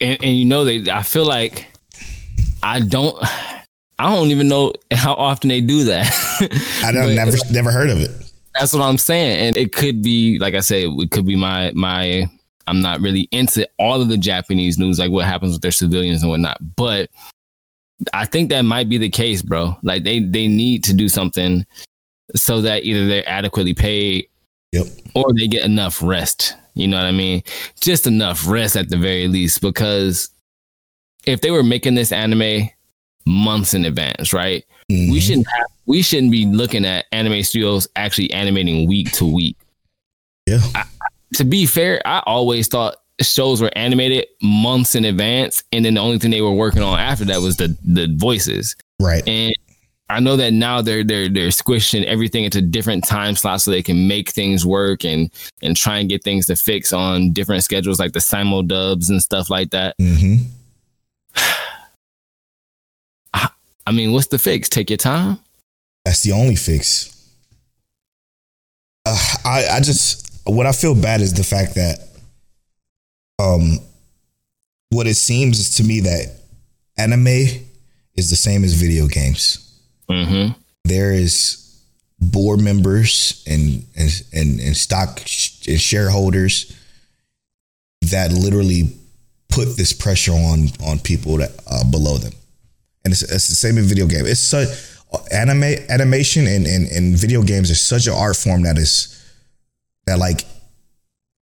And, and you know they I feel like I don't I don't even know how often they do that. I don't [laughs] never never heard of it. That's what I'm saying. And it could be like I said, it could be my my I'm not really into all of the Japanese news, like what happens with their civilians and whatnot. But I think that might be the case, bro. Like they they need to do something so that either they're adequately paid Yep. or they get enough rest. You know what I mean? Just enough rest at the very least, because if they were making this anime months in advance, right? Mhm. We shouldn't have we shouldn't be looking at anime studios actually animating week to week. Yeah. To be fair, I always thought shows were animated months in advance, and then the only thing they were working on after that was the the voices. Right. And I know that now they're they're they're squishing everything into different time slots so they can make things work and and try and get things to fix on different schedules like the simul dubs and stuff like that. Mm-hmm. [sighs] I mean, what's the fix? Take your time. That's the only fix. Uh, I I just what I feel bad is the fact that um what it seems is to me that anime is the same as video games. Mm-hmm. There is board members and and and, and stock sh- and shareholders that literally put this pressure on on people that uh, below them, and it's, it's the same in video game. It's such anime animation and, and and video games is such an art form that is that like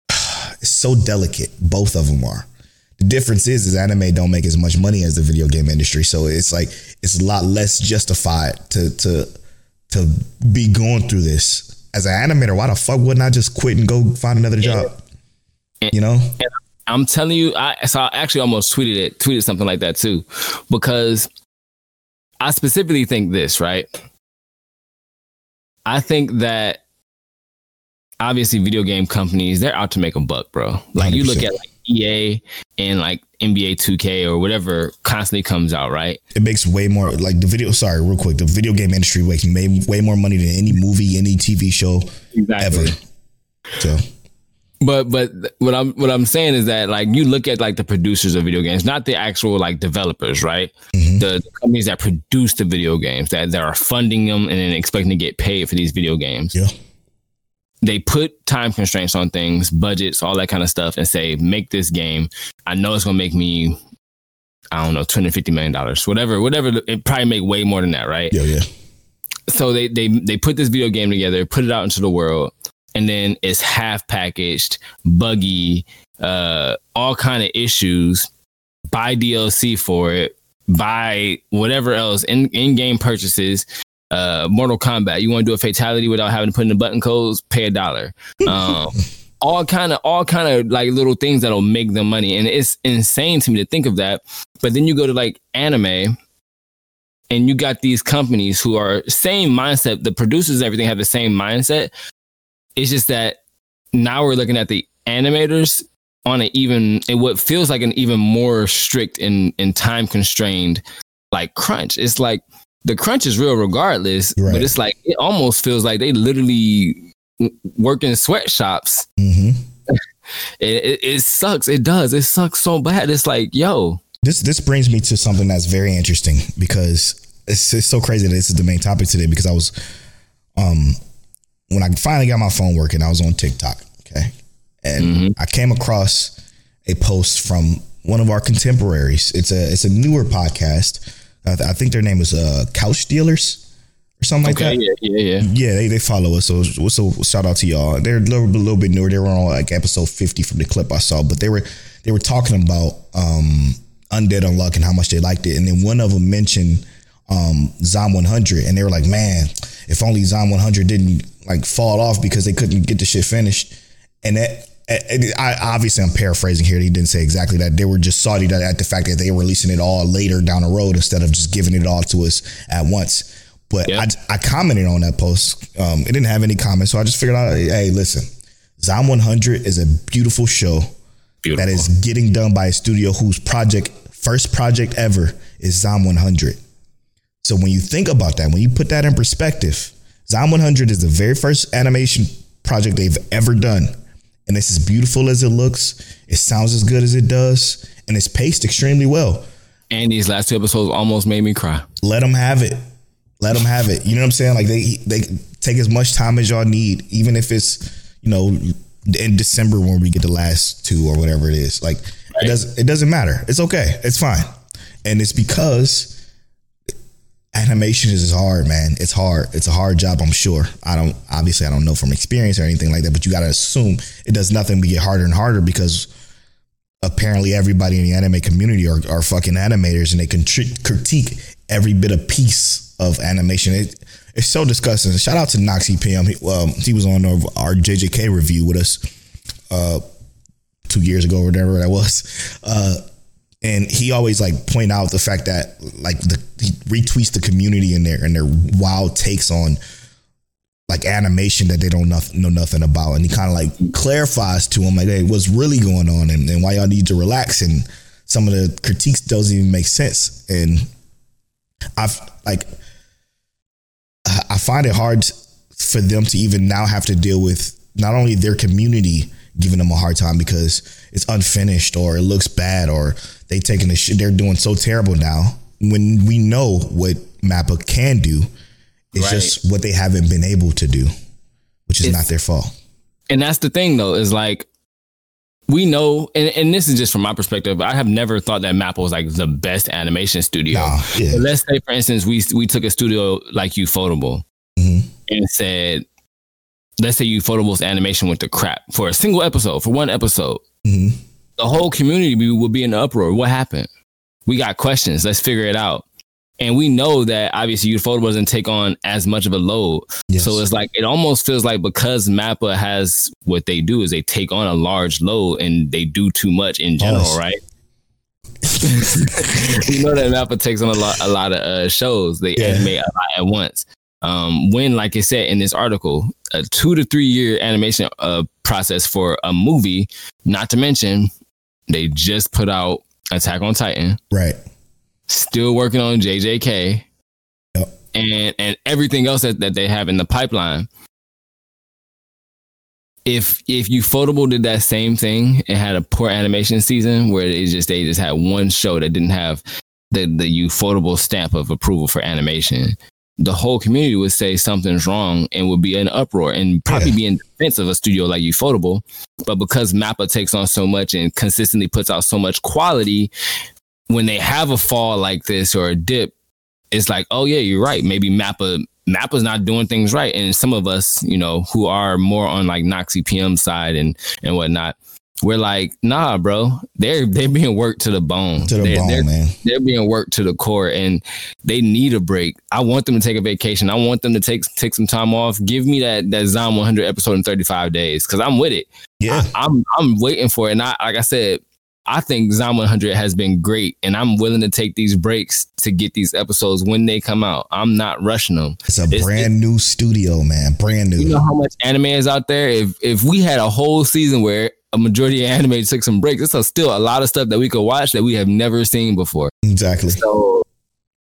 [sighs] it's so delicate. Both of them are. The difference is, is anime don't make as much money as the video game industry, so it's like it's a lot less justified to to to be going through this. As an animator, why the fuck wouldn't I just quit and go find another job? You know? I'm telling you, I so I actually almost tweeted it, tweeted something like that too, because I specifically think this, right? I think that obviously video game companies, they're out to make a buck, bro. Like you look at like EA and like NBA 2K or whatever constantly comes out, right? It makes way more like the video. Sorry, real quick, the video game industry makes way, way more money than any movie, any TV show ever. So But but what I'm what I'm saying is that like you look at like the producers of video games, not the actual like developers, right? Mhm. The, the companies that produce the video games that, that are funding them and then expecting to get paid for these video games. yeah, They put time constraints on things, budgets, all that kind of stuff, and say, make this game. I know it's gonna make me, I don't know, two hundred fifty million dollars, whatever, whatever. It probably make way more than that, right? yeah, yeah. so they they they put this video game together, put it out into the world, and then it's half packaged, buggy, uh, all kind of issues. Buy DLC for it, buy whatever else in in game purchases. Uh, Mortal Kombat. You want to do a fatality without having to put in the button codes? Pay a dollar. [laughs] Um, all kind of all kind of like little things that'll make them money, and it's insane to me to think of that. But then you go to like anime, and you got these companies who are same mindset the producers and everything have the same mindset it's just that now we're looking at the animators on an even in what feels like an even more strict and and time constrained like crunch it's like the crunch is real regardless Right. but it's like it almost feels like they literally work in sweatshops hmm [laughs] it, it, it sucks it does it sucks so bad it's like yo This this brings me to something that's very interesting because it's, it's so crazy that this is the main topic today because I was um when I finally got my phone working, I was on TikTok. Okay. And I came across a post from one of our contemporaries. It's a it's a newer podcast. I, th- I think their name is uh Couch Dealers or something like that. yeah yeah yeah Yeah, they, they follow us. So, so shout out to y'all. They're a little, a little bit newer. They were on like episode 50 from the clip I saw, but they were they were talking about um Undead Unluck and how much they liked it. And then one of them mentioned um Zom 100 and they were like, "Man, if only Zom 100 didn't like fall off because they couldn't get the shit finished." And that I obviously I'm paraphrasing here. He didn't say exactly that. They were just salty at the fact that they were releasing it all later down the road instead of just giving it all to us at once. But. I, I commented on that post. Um, it didn't have any comments, so I just figured out, hey, listen, Zom 100 is a beautiful show Beautiful. that is getting done by a studio whose project first project ever is Zom 100. So when you think about that, when you put that in perspective, Zom 100 is the very first animation project they've ever done. And it's as beautiful as it looks. It sounds as good as it does. And it's paced extremely well. and these last two episodes almost made me cry. Let them have it. Let them have it. You know what I'm saying? Like they they take as much time as y'all need, even if it's you know in December when we get the last two or whatever it is. Like it doesn't it doesn't matter. It's okay. It's fine. And it's because animation is hard, man. It's hard. It's a hard job, I'm sure. I don't obviously I don't know from experience or anything like that, but you gotta assume it does nothing but get harder and harder because apparently everybody in the anime community are, are fucking animators and they can tri- critique every bit of piece of animation. It, it's so disgusting. Shout out to Noxy PM. He, um, he was on our, our JJK review with us uh, two years ago or whatever that was. Uh, and he always like point out the fact that like the he retweets the community in there and their wild takes on like animation that they don't know nothing about, and he kind of like clarifies to them like, hey, what's really going on, and, and why y'all need to relax, and some of the critiques doesn't even make sense, and I've like I find it hard for them to even now have to deal with not only their community giving them a hard time because it's unfinished or it looks bad or they taking the shit they're doing so terrible now when we know what Mappa can do it's Right. just what they haven't been able to do which is It's- not their fault And that's the thing though, is like we know, and, and this is just from my perspective. I have never thought that Mappa was like the best animation studio. Nah, yeah. But let's say, for instance, we we took a studio like Ufotable Mhm. and said, let's say Ufotable's animation went to crap for a single episode, for one episode. Mhm. The whole community would be in an uproar. What happened? We got questions. Let's figure it out. And we know that obviously Ufotable doesn't take on as much of a load. Yes. So it's like it almost feels like because Mappa has what they do is they take on a large load and they do too much in general, Pause. right? [laughs] we know that Mappa takes on a lot, a lot of uh, shows. They Yeah. animate a lot at once. Um, when, like I said in this article, a two to three year animation uh, process for a movie. Not to mention, they just put out Attack on Titan. right Still working on JJK Yep. and and everything else that, that they have in the pipeline. If if you Ufotable did that same thing and had a poor animation season where it just they just had one show that didn't have the the Ufotable stamp of approval for animation, the whole community would say something's wrong and would be an uproar and probably Yeah. be in defense of a studio like Ufotable. But because Mappa takes on so much and consistently puts out so much quality, when they have a fall like this or a dip, it's like, oh yeah, you're right. Maybe Mappa Mappa's not doing things right. And some of us, you know, who are more on like Noxy PM side and and whatnot, we're like, nah, bro, they're they're being worked to the bone. to the they're, bone they're, man they're being worked to the core and they need a break. I want them to take a vacation. I want them to take take some time off. Give me that that Zom 100 episode in 35 days because I'm with it. yeah I'm I'm waiting for it. And I, like I said, I think Zom 100 has been great, and I'm willing to take these breaks to get these episodes when they come out. I'm not rushing them. it's a it's- brand new studio man brand new You know how much anime is out there. If if we had a whole season where a majority of [laughs] anime took some breaks, it's still a lot of stuff that we could watch that we have never seen before. exactly So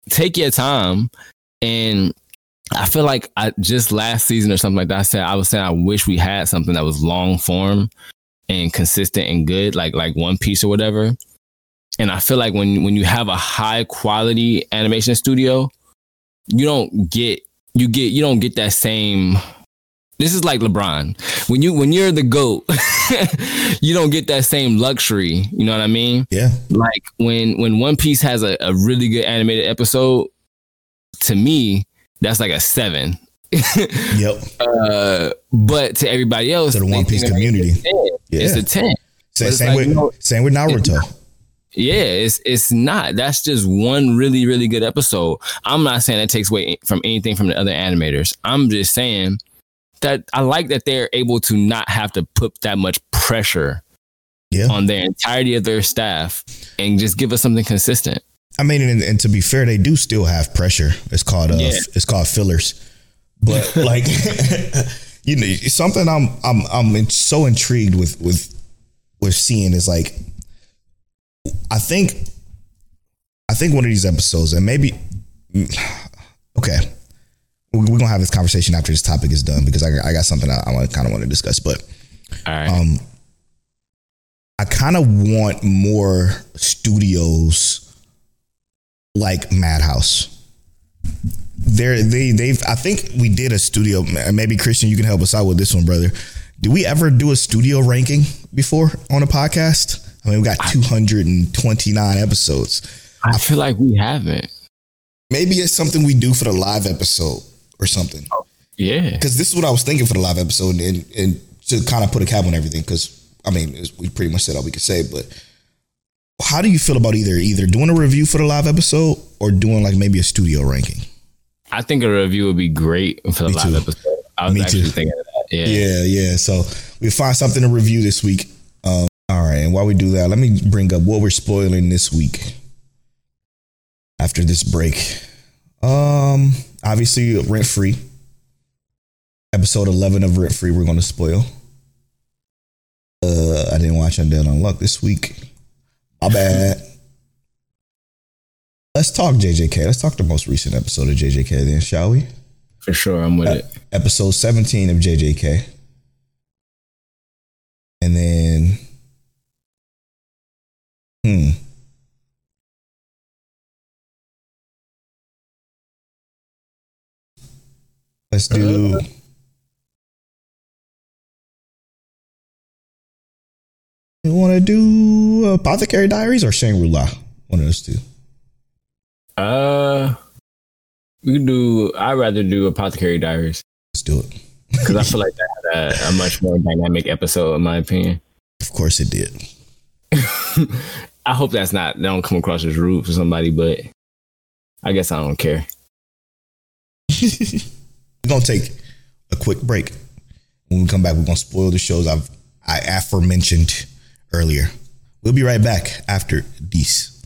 take your time. And I feel like I just last season or something like that, I said I was saying I wish we had something that was long form and consistent and good, like like One Piece or whatever. And I feel like when when you have a high quality animation studio, you don't get you get you don't get that same this is like LeBron. When you when you're the GOAT, [laughs] you don't get that same luxury. You know what I mean? yeah like when when One Piece has a, a really good animated episode, to me, that's like a seven. [laughs] yep Uh, but to everybody else, To the One Piece community. It's a 10. Yeah. It's a 10. same, same like, with you know, same with Naruto Yeah, it's it's not. That's just one really really good episode. I'm not saying that takes away from anything from the other animators. I'm just saying that I like that they're able to not have to put that much pressure yeah on their entirety of their staff and just give us something consistent. I mean, and, and to be fair, they do still have pressure. It's called uh, Yeah. it's called fillers, but [laughs] like [laughs] you know, something I'm I'm I'm so intrigued with with we're seeing is like, I think, I think one of these episodes, and maybe, [sighs] okay, we're gonna have this conversation after this topic is done because I, I got something I, I kind of want to discuss, but right. um, I kind of want more studios like Madhouse. There, they, they've. I think we did a studio. Maybe Christian, you can help us out with this one, brother. Did we ever do a studio ranking before on a podcast? I mean, we got 229 episodes. I feel like we haven't. Maybe it's something we do for the live episode or something. Yeah. because this is what I was thinking for the live episode, and and to kind of put a cap on everything. Because I mean, we pretty much said all we could say. But how do you feel about either either doing a review for the live episode or doing like maybe a studio ranking? I think a review would be great for the Me live too. episode. I was Me actually too. thinking of that. Yeah. Yeah, yeah. So we find something to review this week. Um, all right, and while we do that, let me bring up what we're spoiling this week. After this break, um, obviously rent free. Episode eleven of Rent Free, we're going to spoil. Uh, I didn't watch Undead Unluck this week. My bad. Let's talk JJK. Let's talk the most recent episode of JJK then, shall we? For sure. I'm with Uh, it. episode 17 of JJK. And then, hmm. Let's do. You want to do Apothecary Diaries or Shangri La? One of those two. Uh, we can do. I'd rather do Apothecary Diaries Let's do it. because I feel like that had a, a much more dynamic episode, in my opinion. Of course it did. [laughs] I hope that's not. They don't come across as rude for somebody, but I guess I don't care. [laughs] We're gonna take a quick break. When we come back, we're gonna spoil the shows I've I aforementioned earlier. We'll be right back after these.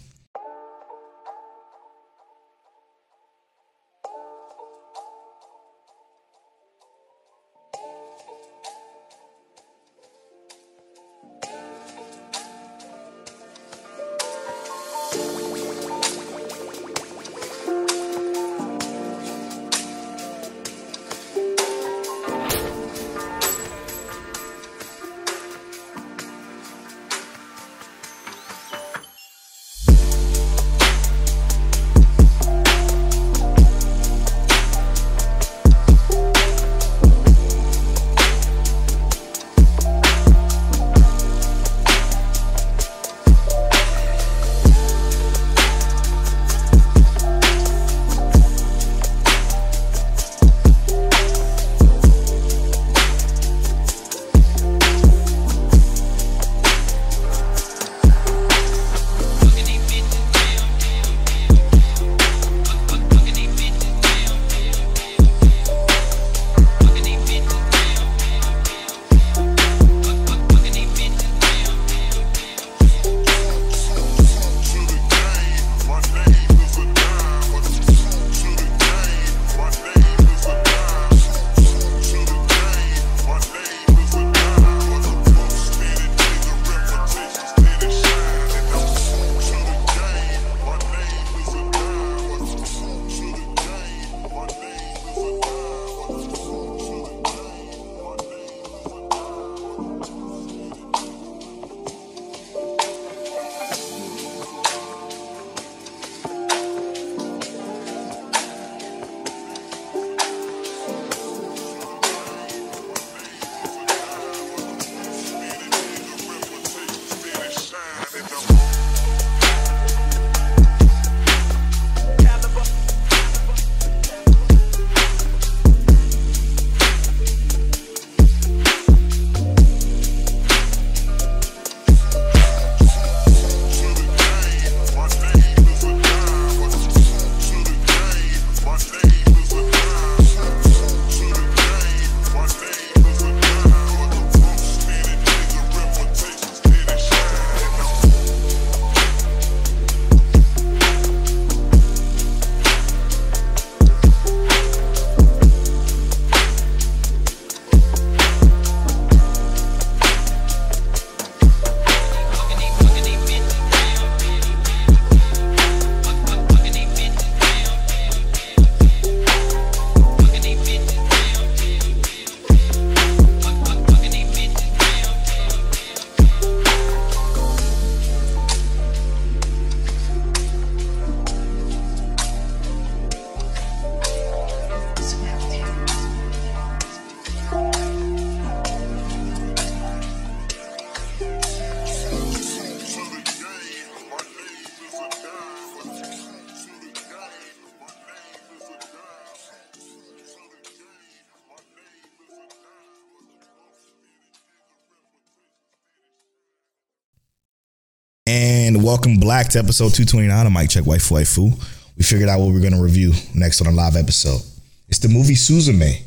Welcome Black to episode 229 of Mic Check Waifu Waifu. We figured out what we're to review next on a live episode. It's the movie Suzume.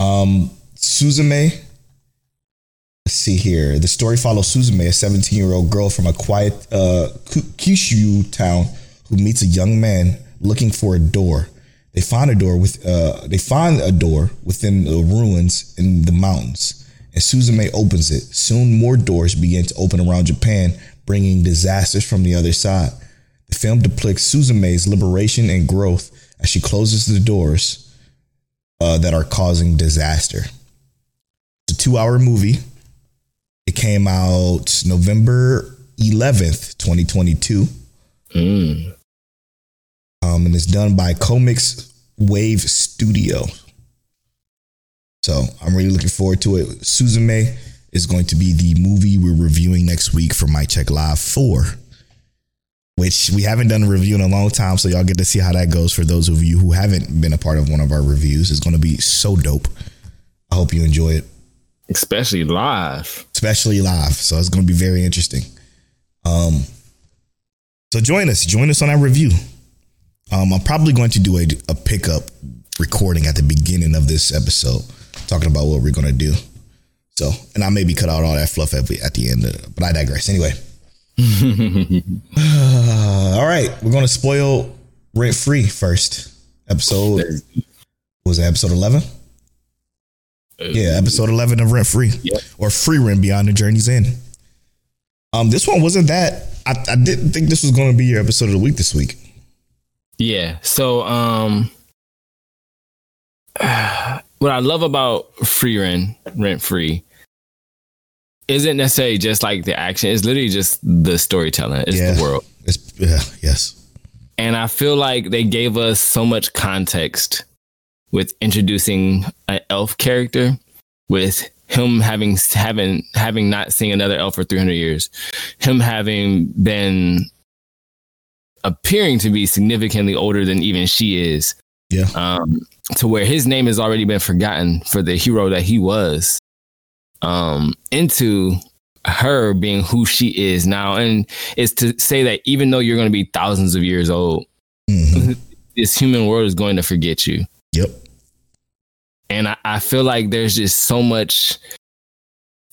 Um, Suzume, let's see here. The story follows Suzume, a 17 year old girl from a quiet uh, Kyushu town who meets a young man looking for a door. They find a door with uh, they find a door within the ruins in the mountains. And Suzume opens it. Soon more doors begin to open around Japan, bringing disasters from the other side. The film depicts Suzume's liberation and growth as she closes the doors uh, that are causing disaster. It's a two-hour movie. It came out November 11th, 2022. Mm. Um, and it's done by CoMix Wave Studio. So I'm really looking forward to it. Suzume is going to be the movie we're reviewing next week for Mic Check Live 4, which we haven't done a review in a long time. So y'all get to see how that goes for those of you who haven't been a part of one of our reviews. It's going to be so dope. I hope you enjoy it. Especially live. Especially live. So it's going to be very interesting. Um, so join us. Join us on our review. Um, I'm probably going to do a, a pickup recording at the beginning of this episode, talking about what we're going to do. So, and I maybe cut out all that fluff at, at the end, of, but I digress. Anyway. uh, [laughs] all right. We're going to spoil rent free first. Episode was it episode 11? Yeah, episode 11 of Rent Free Yep. or Free Rent Beyond the Journey's End. Um, this one wasn't that. I, I didn't think this was going to be your episode of the week this week. Yeah. So, um, [sighs] what I love about free rent, rent free, isn't necessarily just like the action. It's literally just the storytelling. It's Yeah. the world. It's yeah, yes, And I feel like they gave us so much context with introducing an elf character, with him having having having not seen another elf for 300 years, him having been appearing to be significantly older than even she is, yeah, um, to where his name has already been forgotten for the hero that he was, um, into her being who she is now. And it's to say that even though you're going to be thousands of years old, Mhm. this human world is going to forget you. yep, And I, I feel like there's just so much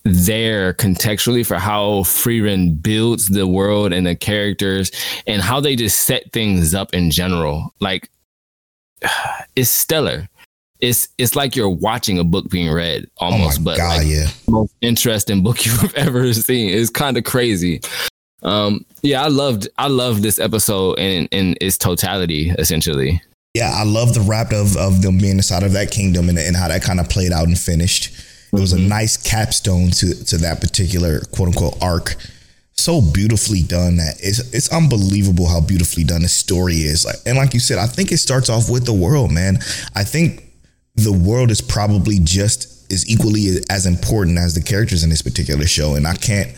there contextually for how Frieren builds the world and the characters and how they just set things up in general. Like [sighs] it's stellar. It's it's like you're watching a book being read Oh almost, but god, like yeah, most interesting book [laughs] you've ever seen. It's kind of crazy. Um, yeah, I loved I loved this episode in in its totality, essentially. yeah. I love the wrap of of them being inside of that kingdom and, and how that kind of played out and finished. It was a nice capstone to to that particular quote unquote arc. So beautifully done that it's it's unbelievable how beautifully done the story is. Like and like you said, I think it starts off with the world, man. I think the world is probably just as equally as important as the characters in this particular show, and I can't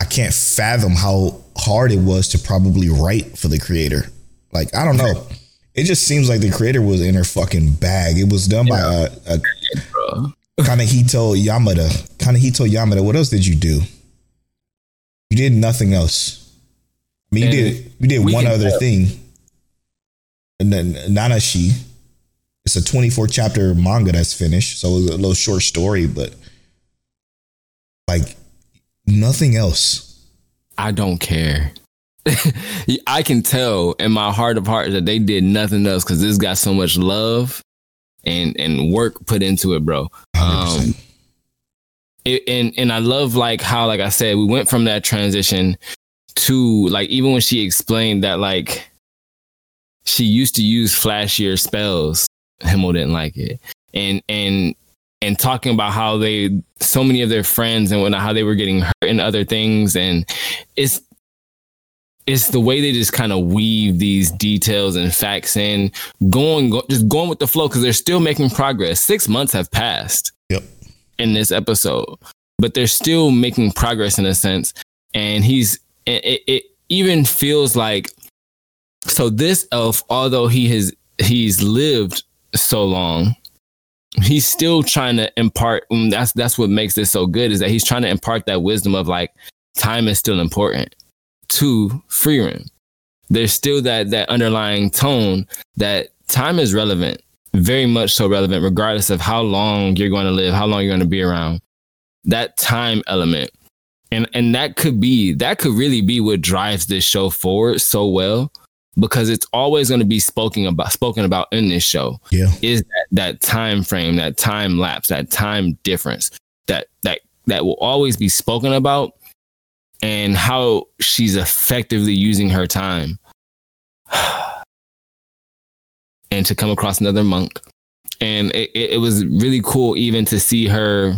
I can't fathom how hard it was to probably write for the creator. Like I don't know. It just seems like the creator was in her fucking bag. It was done by a, a uh, uh, Bro. Kanehito Yamada. Kanehito Yamada. What else did you do? You did nothing else. I mean, you did you did one other tell. thing. And then Nanashi. It's a 24 chapter manga that's finished. So it was a little short story, but like nothing else. I don't care. [laughs] I can tell in my heart of hearts that they did nothing else because this got so much love and and work put into it, bro. Um, it, and and I love like how like I said we went from that transition to like even when she explained that like she used to use flashier spells, Himmel didn't like it, and and and talking about how they so many of their friends and whatnot how they were getting hurt in other things. And it's it's the way they just kind of weave these details and facts in going go, just going with the flow because they're still making progress. Six months have passed Yep. in this episode but they're still making progress in a sense. And he's it, it, it even feels like so this elf although he has he's lived so long he's still trying to impart and that's that's what makes this so good is that he's trying to impart that wisdom of like time is still important to Frieren. There's still that that underlying tone that time is relevant, very much so relevant, regardless of how long you're going to live, how long you're going to be around. That time element. And and that could be that could really be what drives this show forward so well because it's always going to be spoken about spoken about in this show Yeah. is that, that time frame that time lapse that time difference that that that will always be spoken about and how she's effectively using her time. [sighs] And to come across another monk. And it, it, it was really cool even to see her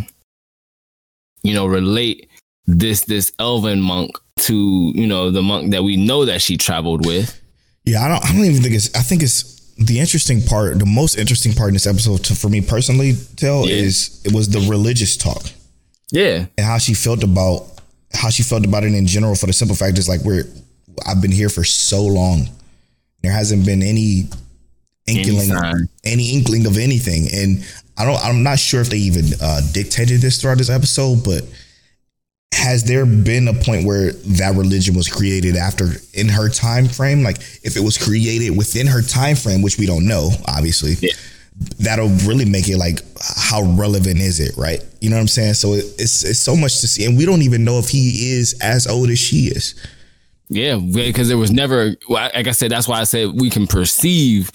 you know relate this this elven monk to you know the monk that we know that she traveled with Yeah, I don't. I don't even think it's. I think it's the interesting part. The most interesting part in this episode, to, for me personally, tell Yeah. is it was the religious talk yeah and how she felt about how she felt about it in general. For the simple fact is like we're. I've been here for so long. There hasn't been any inkling, sign. any inkling of anything, and I don't. I'm not sure if they even uh, dictated this throughout this episode, but has there been a point where that religion was created after in her time frame like if it was created within her time frame which we don't know obviously Yeah. that'll really make it like how relevant is it right you know what i'm saying so it, it's it's so much to see and we don't even know if he is as old as she is Yeah, because there was never, like I said, that's why I said we can perceive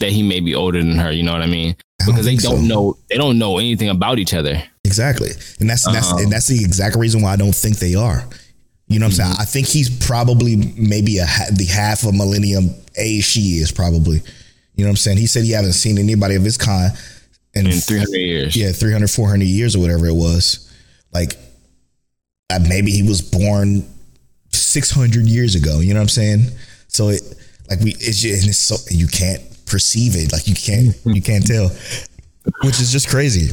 that he may be older than her. You know what I mean? I don't Because they don't so. know, they don't know anything about each other. Exactly. And that's that's Uh-huh. and that's the exact reason why i don't think they are. You know what i'm saying? Mm-hmm. i think he's probably maybe a the half a millennium age she is probably. You know what i'm saying? He said he haven't seen anybody of his kind In 300 years. yeah 300 400 years or whatever it was. Like uh, maybe he was born 600 years ago. You know what i'm saying? So it like we it's just and it's so you can't perceive it. Like you can't you can't tell which is just crazy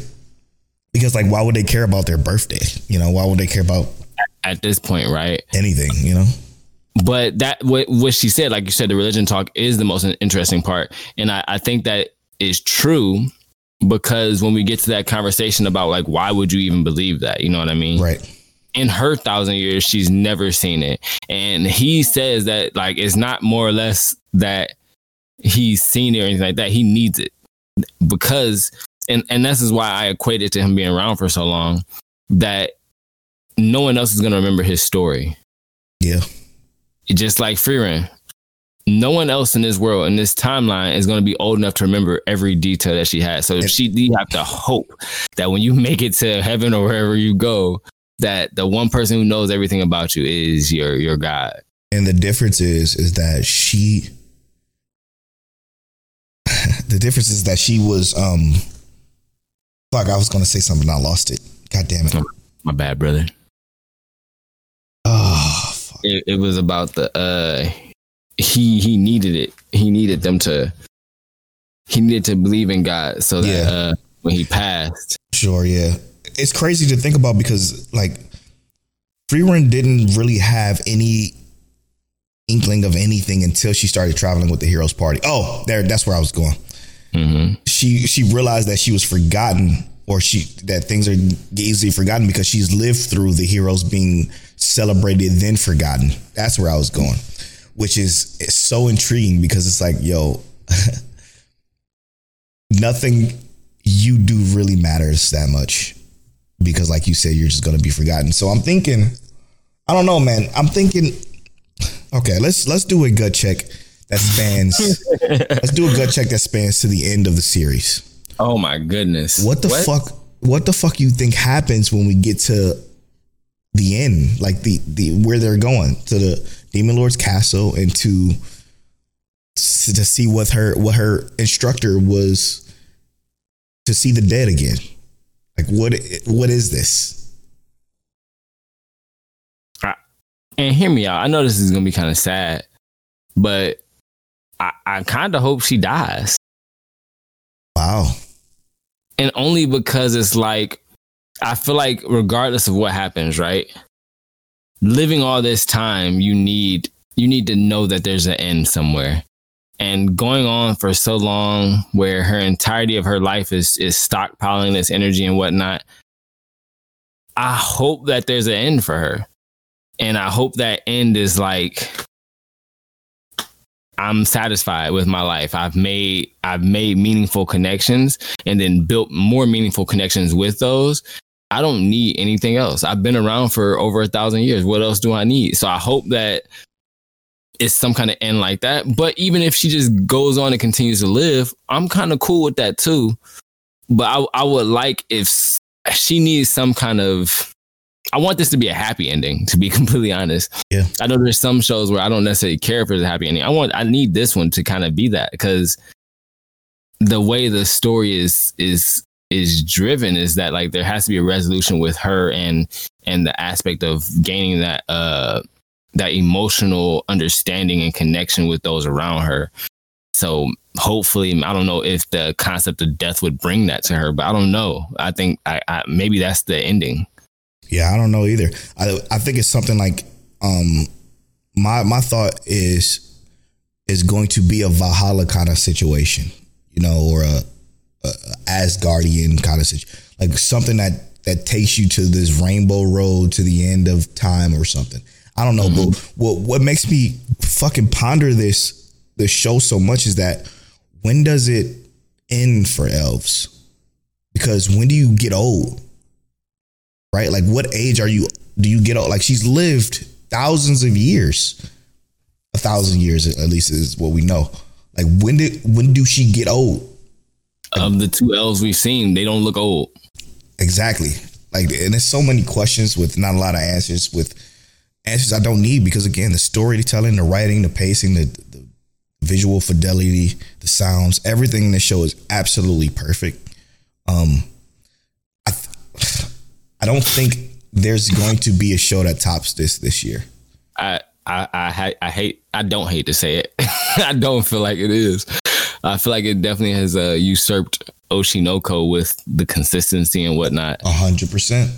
because like why would they care about their birthday you know why would they care about At this point, right? anything you know But that, what, what she said, like you said, the religion talk is the most interesting part. And I, I think that is true because when we get to that conversation about like, why would you even believe that? You know what I mean? right in her thousand years, she's never seen it. And he says that like it's not more or less that he's seen it or anything like that. He needs it because and and this is why I equate it to him being around for so long that no one else is gonna remember his story. yeah Just like Frieren. No one else in this world in this timeline is going to be old enough to remember every detail that she had. So she, you have to hope that when you [laughs] make it to heaven or wherever you go, that the one person who knows everything about you is your your God. And the difference is is that she [sighs] the difference is that she was um fuck, I was gonna say something, I lost it. God damn it. My bad, brother. Oh fuck. It, it was about the uh he he needed it. He needed them to he needed to believe in God so that Yeah. uh when he passed. Sure, yeah. It's crazy to think about because like Frieren didn't really have any inkling of anything until she started traveling with the Heroes Party. Oh, there that's where I was going. hmm she she realized that she was forgotten or she that things are easily forgotten because she's lived through the heroes being celebrated then forgotten. That's where i was going which is so intriguing because it's like yo [laughs] nothing you do really matters that much because like you said you're just to be forgotten. So i'm thinking i don't know man. I'm thinking okay let's let's do a gut check that spans [laughs] let's do a gut check that spans to the end of the series Oh my goodness. what the fuck? What the fuck you think happens when we get to the end? Like the the where they're going to the demon lord's castle and to to see what her what her instructor was to see the dead again. Like what what is this? and hear me out. I know this is gonna be kind of sad, but I, I kind of hope she dies, Wow. and only because it's like I feel like regardless of what happens, right? Living all this time, you need you need to know that there's an end somewhere, and going on for so long, where her entirety of her life is is stockpiling this energy and whatnot. I hope that there's an end for her and I hope that end is like I'm satisfied with my life. I've made I've made meaningful connections and then built more meaningful connections with those. I don't need anything else. I've been around for over a thousand years. What else do I need? So I hope that it's some kind of end like that. But even if she just goes on and continues to live, I'm kind of cool with that too. But I, I would like if she needs some kind of I want this to be a happy ending, to be [laughs] completely honest. Yeah. I know there's some shows where I don't necessarily care if it's a happy ending. I want I need this one to kind of be that because the way the story is is is driven is that like there has to be a resolution with her and and the aspect of gaining that uh that emotional understanding and connection with those around her. So hopefully, I don't know if the concept of death would bring that to her, but I don't know. I think I, I maybe that's the ending. Yeah, I don't know either. I I think it's something like um my my thought is is going to be a Valhalla kind of situation, you know, or a, a Asgardian kind of situation, like something that that takes you to this rainbow road to the end of time or something. I don't know, mm-hmm. but what what makes me fucking ponder this this show so much is that when does it end for elves? Because when do you get old? Right? Like, what age are you? Do you get old? Like, she's lived thousands of years, a thousand years at least is what we know. Like, when did when do she get old? Of the two elves we've seen, they don't look old. Exactly. Like, and there's so many questions with not a lot of answers. With answers I don't need because again, the storytelling, the writing, the pacing, the, the visual fidelity, the sounds, everything in the show is absolutely perfect. Um, I. I don't think there's going to be a show that tops this this year. I I I, I hate I don't hate to say it. [laughs] I don't feel like it is. I feel like it definitely has uh, usurped Oshi no Ko with the consistency and whatnot. A hundred percent.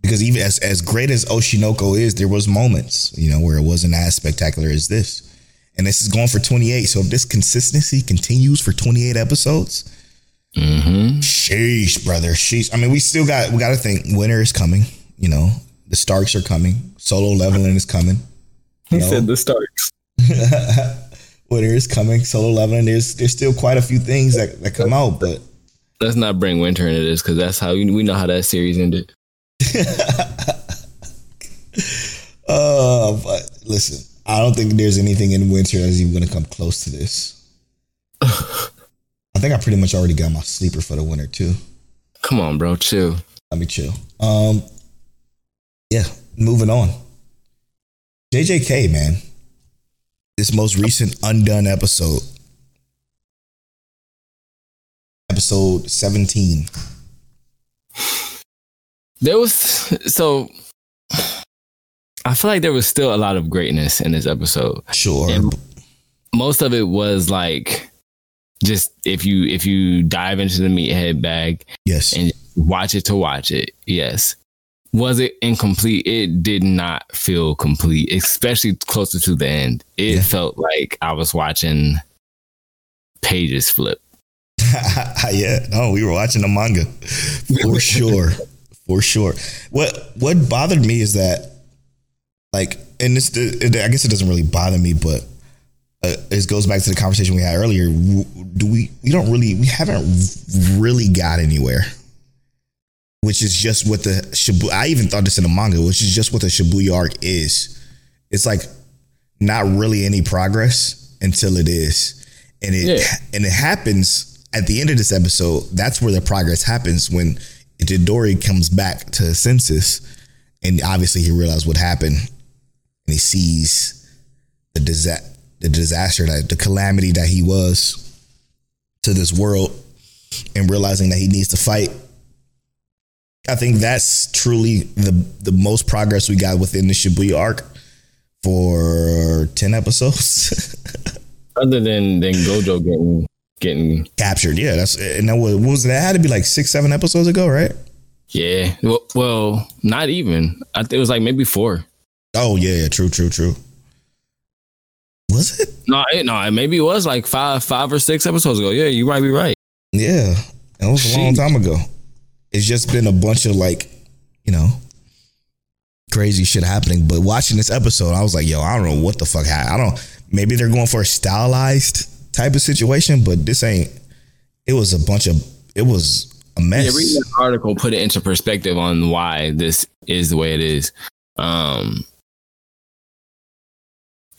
Because even as as great as Oshi no Ko is, there was moments, you know, where it wasn't as spectacular as this. And this is going for 28. So if this consistency continues for 28 episodes, Mm-hmm. Sheesh, brother. Sheesh. I mean, we still got we got to think. Winter is coming. You know, the Starks are coming. Solo leveling is coming. He know? said the Starks. [laughs] winter is coming. Solo leveling. There's there's still quite a few things that, that come out, but let's not bring winter into this because that's how we, we know how that series ended. [laughs] uh, but listen, I don't think there's anything in winter that's even going to come close to this. [laughs] I think I pretty much already got my sleeper for the winter too. Come on, bro, chill. Let me chill. Um, yeah, moving on. JJK, man, this most recent undone episode, episode seventeen. There was so. I feel like there was still a lot of greatness in this episode. Sure. And most of it was like just if you if you dive into the meathead bag yes. and watch it to watch it yes. Was it incomplete? It did not feel complete especially closer to the end. It yeah. felt like i was watching pages flip. [laughs] Yeah no we were watching a manga. For [laughs] sure. For sure. What what bothered me is that like and this i guess it doesn't really bother me but uh, it goes back to the conversation we had earlier. Do we? We don't really. We haven't really got anywhere. Which is just what the Shibuya. I even thought this in the manga, which is just what the Shibuya arc is. It's like not really any progress until it is, and it yeah. and it happens at the end of this episode. That's where the progress happens when Itadori comes back to senses, and obviously he realizes what happened, and he sees the disaster the disaster that the calamity that he was to this world and realizing that he needs to fight. I think that's truly the the most progress we got within the Shibuya arc for ten episodes. [laughs] Other than than Gojo getting getting captured, yeah, that's and that was, was that had to be like six seven episodes ago, right? Yeah, well, well, not even. I think it was like maybe four. Oh yeah, true, true, true. Was it? No, it, no, maybe it was like five, five or six episodes ago. Yeah, you might be right. Yeah, it was a long time ago. It's just been a bunch of like, you know, crazy shit happening. But watching this episode, I was like, yo, I don't know what the fuck happened. I don't. Maybe they're going for a stylized type of situation, but this ain't. It was a bunch of. It was a mess. Yeah, reading the article put it into perspective on why this is the way it is. Um,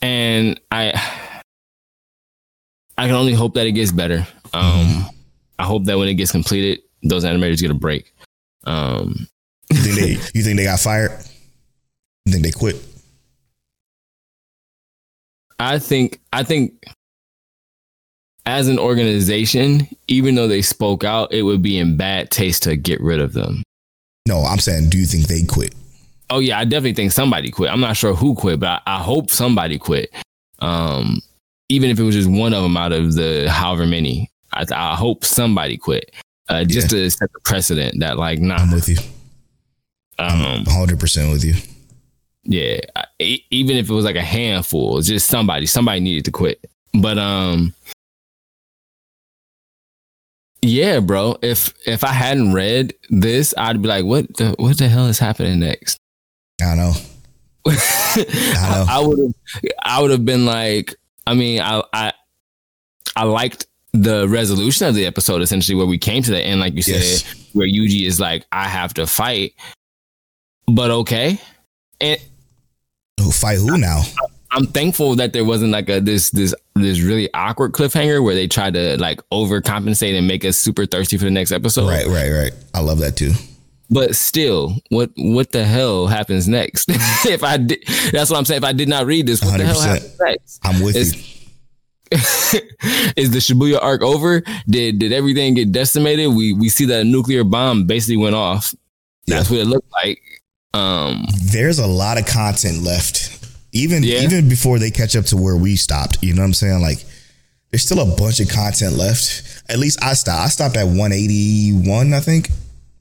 and I, I can only hope that it gets better. Um. I hope that when it gets completed, those animators get a break. Um, you think they? You think they got fired? You think they quit? I think. I think. As an organization, even though they spoke out, it would be in bad taste to get rid of them. No, I'm saying, do you think they quit? Oh yeah, I definitely think somebody quit. I'm not sure who quit, but I, I hope somebody quit. Um, even if it was just one of them out of the however many, I, I hope somebody quit. Uh, just yeah. to set the precedent that like, nah, I'm with you. Um, 100 percent with you. Yeah, even if it was like a handful, just somebody, somebody needed to quit. But um, yeah, bro. If if I hadn't read this, I'd be like, what the what the hell is happening next? [laughs] I know. I know. I would have I would have been like, I mean, I I I liked the resolution of the episode essentially where we came to the end, like you yes. said, where Yuji is like, I have to fight. But okay. And who fight who now? I'm thankful that there wasn't like a this this this really awkward cliffhanger where they tried to like overcompensate and make us super thirsty for the next episode. Right, right, right. I love that too. But still, what what the hell happens next? [laughs] if I did, that's what I'm saying. If I did not read this, what 100%. the hell happens next? I'm with you. [laughs] is the Shibuya arc over? Did did everything get decimated? We we see that a nuclear bomb basically went off. That's yeah. what it looked like. Um, There's a lot of content left, even yeah. even before they catch up to where we stopped. You know what I'm saying? Like, there's still a bunch of content left. At least I stopped. I stopped at 181, I think.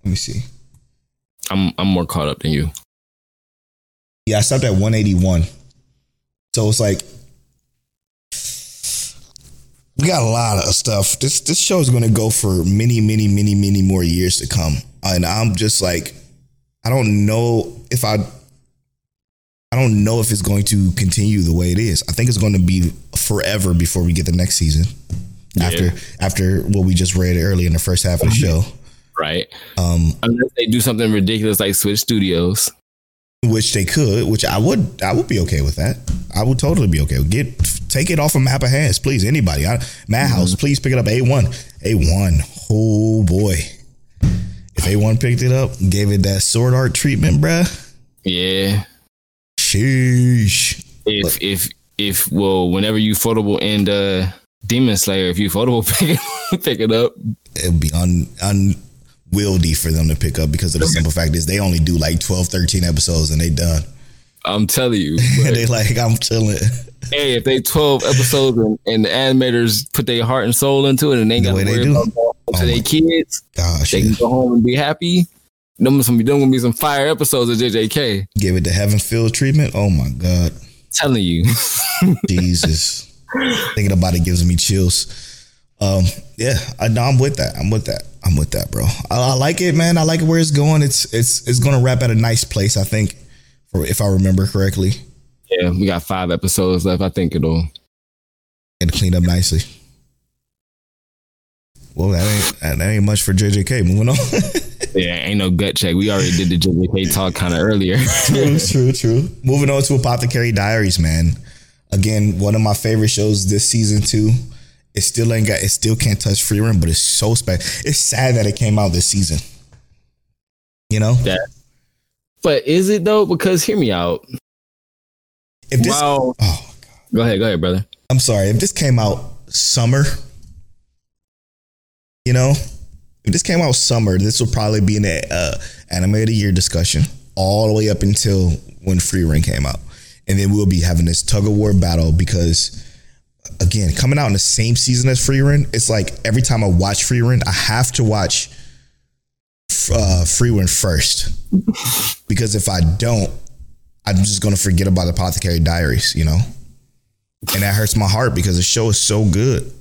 Let me see. I'm I'm more caught up than you. Yeah, I stopped at 181. So it's like we got a lot of stuff. This this show is going to go for many, many, many, many more years to come, and I'm just like I don't know if I I don't know if it's going to continue the way it is. I think it's going to be forever before we get the next season. Yeah. After after what we just read early in the first half of the show. Right. Um unless they do something ridiculous like switch studios. Which they could, which I would I would be okay with that. I would totally be okay. Get take it off a of MAPPA hands, please. Anybody. I, Madhouse, mm-hmm. please pick it up. A1. A1. Oh boy. If A1 picked it up, gave it that sword art treatment, bruh. Yeah. Sheesh. If but, if if well, whenever Ufotable end uh Demon Slayer, if Ufotable [laughs] pick it, pick it up, it'd be un unwieldy for them to pick up because of the simple fact is they only do like 12, 13 episodes and they done. I'm telling you. [laughs] they like I'm chilling. Hey, if they 12 episodes and, and, the animators put their heart and soul into it and they got to worry about oh to their kids, gosh, they yeah. can go home and be happy. Them some them gonna be some fire episodes of JJK. Give it the Heaven's Feel treatment. Oh my god! I'm telling you, [laughs] Jesus, thinking about it gives me chills. Um, yeah, I, am with that. I'm with that. I'm with that, bro. I, I like it, man. I like where it's going. It's it's it's gonna wrap at a nice place. I think, for if I remember correctly. Yeah, we got five episodes left. I think it'll and clean up nicely. Well, that ain't that ain't much for JJK. Moving on. [laughs] yeah, ain't no gut check. We already did the JJK talk kind of earlier. [laughs] true, true, true. Moving on to Apothecary Diaries, man. Again, one of my favorite shows this season too. It still ain't got. It still can't touch Frieren, but it's so special. It's sad that it came out this season. You know. Yeah. But is it though? Because hear me out. If this, wow. oh, go ahead, go ahead, brother. I'm sorry. If this came out summer, you know, if this came out summer, this would probably be an uh, anime of the year discussion all the way up until when Frieren came out, and then we'll be having this tug of war battle because. Again, coming out in the same season as Frieren, it's like every time I watch Frieren, I have to watch uh, Frieren first [laughs] because if I don't, I'm just gonna forget about Apothecary Diaries, you know, and that hurts my heart because the show is so good.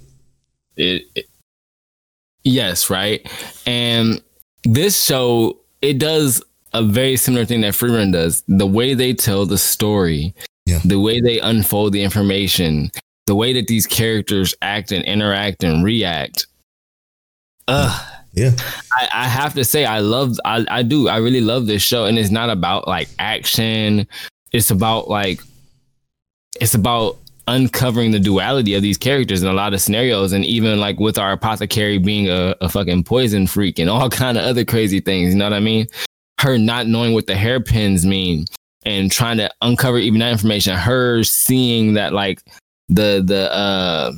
It, it yes, right, and this show it does a very similar thing that Frieren does. The way they tell the story, Yeah. the way they unfold the information, the way that these characters act and interact and react. Ugh. Yeah. I, I have to say I love I, I do I really love this show and it's not about like action it's about like it's about uncovering the duality of these characters in a lot of scenarios and even like with our apothecary being a, a fucking poison freak and all [laughs] kind of other crazy things you know what I mean her not knowing what the hairpins mean and trying to uncover even that information her seeing that like the the uh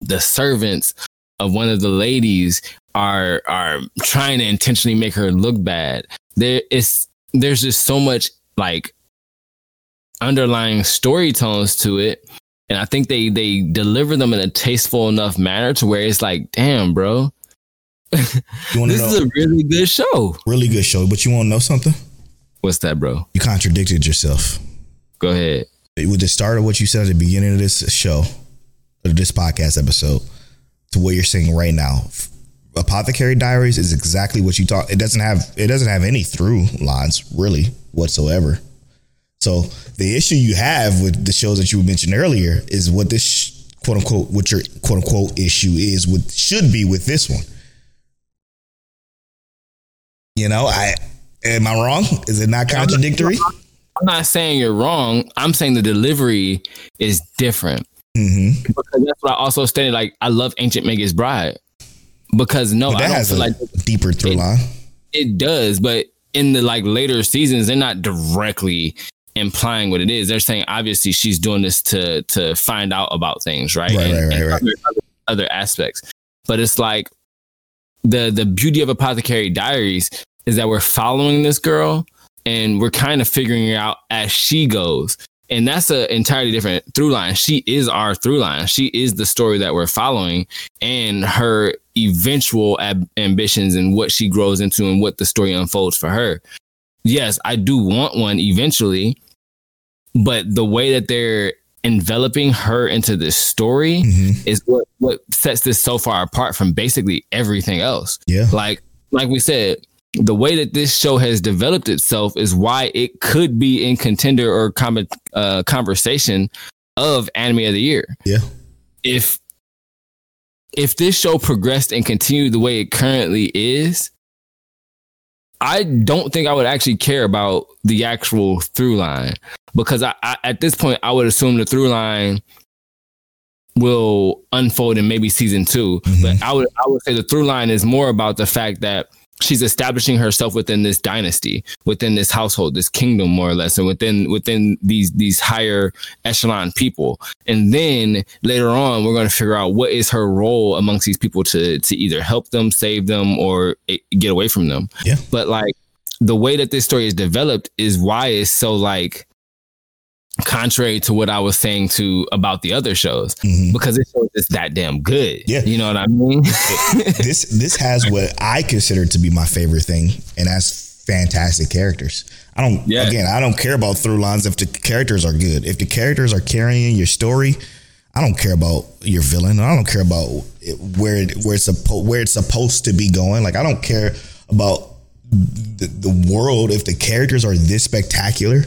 the servants of one of the ladies are are trying to intentionally make her look bad. There is there's just so much like underlying story tones to it. And I think they they deliver them in a tasteful enough manner to where it's like, damn, bro, You want to this know? is a really good show. really good show, but you want to know something? What's that, bro? You contradicted yourself. Go ahead. With the start of what you said at the beginning of this show, or this podcast episode, to what you're saying right now. Apothecary Diaries is exactly what you thought. It doesn't have it doesn't have any through lines really whatsoever. So the issue you have with the shows that you mentioned earlier is what this quote unquote what your quote unquote issue is with should be with this one. You know, I am I wrong? Is it not contradictory? I'm not saying you're wrong. I'm saying the delivery is different. Mm-hmm. Because that's what I also stated. Like, I love Ancient Magus Bride. Because no, But I don't has a feel like deeper through it- line. it does, but in the like later seasons, they're not directly implying what it is. They're saying obviously she's doing this to to find out about things, right? Right, and, right, right, and right. Other, other, other aspects. But it's like the the beauty of Apothecary Diaries is that we're following this girl and we're kind of figuring it out as she goes. And that's an entirely different through line. She is our through line. She is the story that we're following and her eventual ab- ambitions and what she grows into and what the story unfolds for her. Yes, I do want one eventually, but the way that they're enveloping her into this story Mhm. is what what sets this so far apart from basically everything else. Yeah. Like like we said, the way that this show has developed itself is why it could be in contender or com- uh, conversation of anime of the year. Yeah. If if this show progressed and continued the way it currently is, I don't think I would actually care about the actual through line because I, I at this point I would assume the through line will unfold in maybe season 2 Mhm. But I would I would say the through line is more about the fact that she's establishing herself within this dynasty, within this household, this kingdom, more or less, and within within these these higher echelon people. And then later on, we're going to figure out what is her role amongst these people to to either help them, save them, or get away from them. Yeah. But like the way that this story is developed is why it's so like contrary to what I was saying to about the other shows Mhm. because this show is that damn good. Yeah. You know what I mean? this this has what I consider to be my favorite thing, and that's fantastic characters. I don't Yeah. again, I don't care about through lines if the characters are good. If the characters are carrying your story, I don't care about your villain. I don't care about it, where it, where it's supposed where it's supposed to be going. Like I don't care about the, the world if the characters are this spectacular.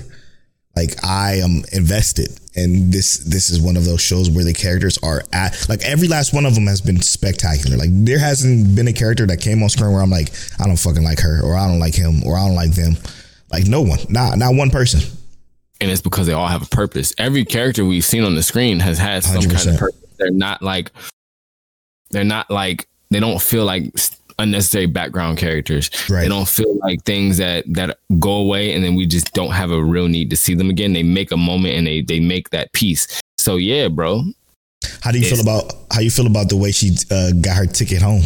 Like I am invested, and this this is one of those shows where the characters are at like every last one of them has been spectacular. Like there hasn't been a character that came on screen where I'm like I don't fucking like her or I don't like him or I don't like them. Like no one, not not one person. and it's because they all have a purpose. Every character we've seen on the screen has had some kind 100%. of purpose. They're not like they're not like they don't feel like unnecessary background characters. Right. They don't feel like things that that go away and then we just don't have a real need to see them again. They make a moment and they they make that piece. So yeah, bro. How do you feel about how you feel about the way she uh, got her ticket home?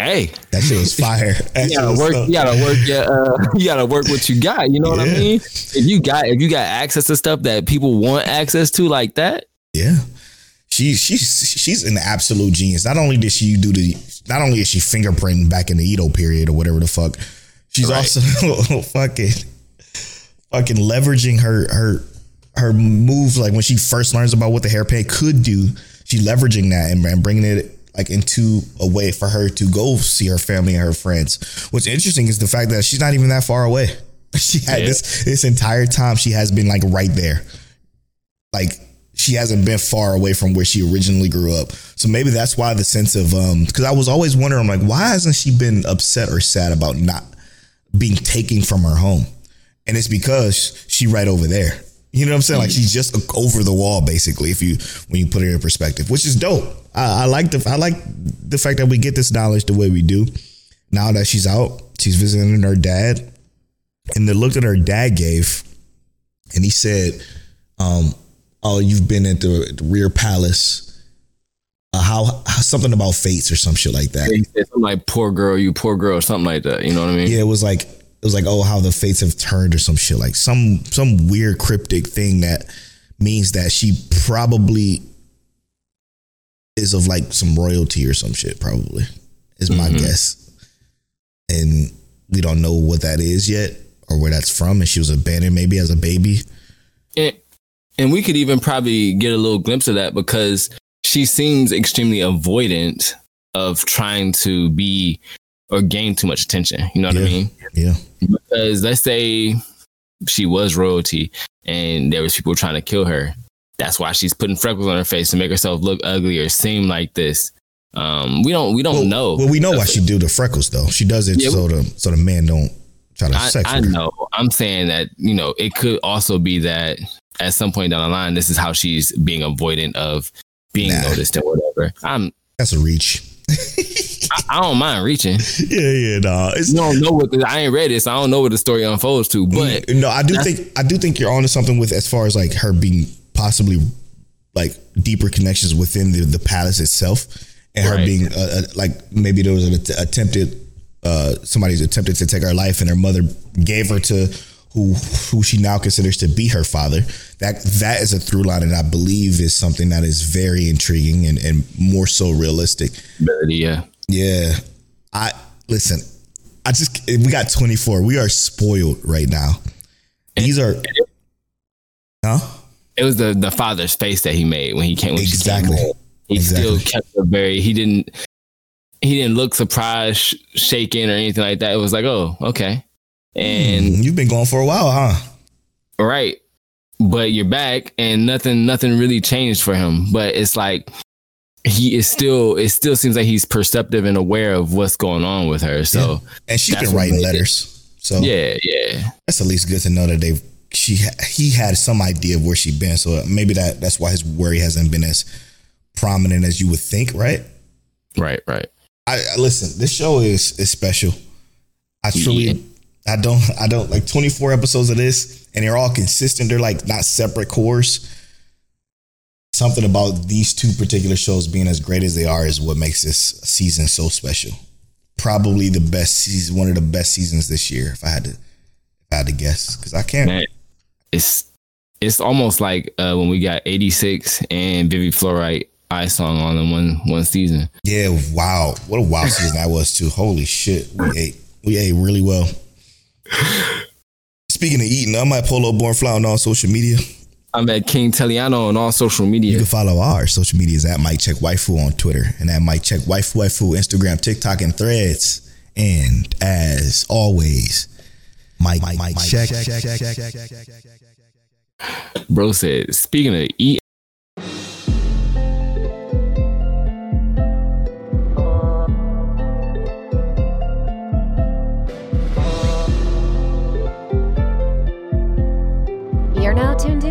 Hey, That shit was fire. [laughs] That you gotta work. so- You gotta work. Yeah, uh, [laughs] you gotta work what you got. You know what I mean? If you got if you got access to stuff that people want access to like that, Yeah. She she's she's an absolute genius. Not only did she do the not only is she fingerprinting back in the Edo period or whatever the fuck, she's Right. also [laughs] fucking fucking leveraging her her her move like when she first learns about what the hairpin could do, she leveraging that and, and bringing it like into a way for her to go see her family and her friends. What's interesting is the fact that she's not even that far away. [laughs] She had Yeah. this this entire time she has been like right there. Like she hasn't been far away from where she originally grew up. So maybe that's why the sense of um because I was always wondering, like, why hasn't she been upset or sad about not being taken from her home? And it's because she right over there. You know what I'm saying? Like she's just over the wall, basically. If you when you put it in perspective, which is dope. I, I like the I like the fact that we get this knowledge the way we do. Now that she's out, she's visiting her dad, and the look that her dad gave, and he said, um, "Oh, you've been at the, the rear palace. Uh, how, how something about fates or some shit like that." Said something like "poor girl, you poor girl," something like that. You know what I mean? Yeah, it was like it was like oh how the fates have turned or some shit like some some weird cryptic thing that means that she probably is of like some royalty or some shit probably is my Mhm. guess and we don't know what that is yet or where that's from and she was abandoned maybe as a baby And, and we could even probably get a little glimpse of that because she seems extremely avoidant of trying to be or gain too much attention. You know what I mean? yeah Because let's say she was royalty and there was people trying to kill her. That's why she's putting freckles on her face to make herself look ugly or seem like this. Um, we don't we don't well, know. well we know why she do the freckles though she does it Yeah, so the so the man don't try to I, sex I her. know. I'm saying that, you know, it could also be that at some point down the line, this is how she's being avoidant of being Nah. noticed or whatever. I'm that's a reach I, I don't mind reaching. [laughs] yeah yeah no it's You don't know what the, I ain't read it, so I don't know what the story unfolds to. But Mm, no, I do think I do think you're onto something with as far as like her being possibly like deeper connections within the, the palace itself, and her Right. being uh, uh, like maybe there was an att- attempted uh, somebody's attempted to take her life, and her mother gave her to who who she now considers to be her father. That that is a through line, and I believe is something that is very intriguing and, and more so realistic. yeah, Yeah. I listen, I just we got 24. We are spoiled right now. These are Huh? it was the the father's face that he made when he came. When Exactly. Came. He Exactly. still kept a very. He didn't. He didn't look surprised, shaken, or anything like that. It was like, oh, okay, and Mm, you've been gone for a while, huh? right but you're back and nothing nothing really changed for him but it's like he is still it still seems like he's perceptive and aware of what's going on with her so And she's been writing letters. So yeah yeah that's at least good to know that they've she he had some idea of where she'd been. So maybe that that's why his worry hasn't been as prominent as you would think, right? right right I, I listen. This show is is special. I truly, Yeah. I don't, I don't like twenty four episodes of this, and they're all consistent. They're like not separate cores. Something about these two particular shows being as great as they are is what makes this season so special. Probably the best season, one of the best seasons this year. If I had to, if I had to guess, because I can't. man it's it's almost like uh when we got 86 and Vivy Fluorite eye song on in one one season Yeah, wow, what a wild season that was too. Holy shit, we ate, we ate really well. Speaking of eating, I'm at Polo Born Flower on all social media. i'm at king teliano on all social media. You can follow our social medias at Mic Check Waifu on Twitter and at Mic Check Waifu Waifu Instagram, TikTok, and Threads. And as always, Mike, Mike, Mike check. bro said speaking of eat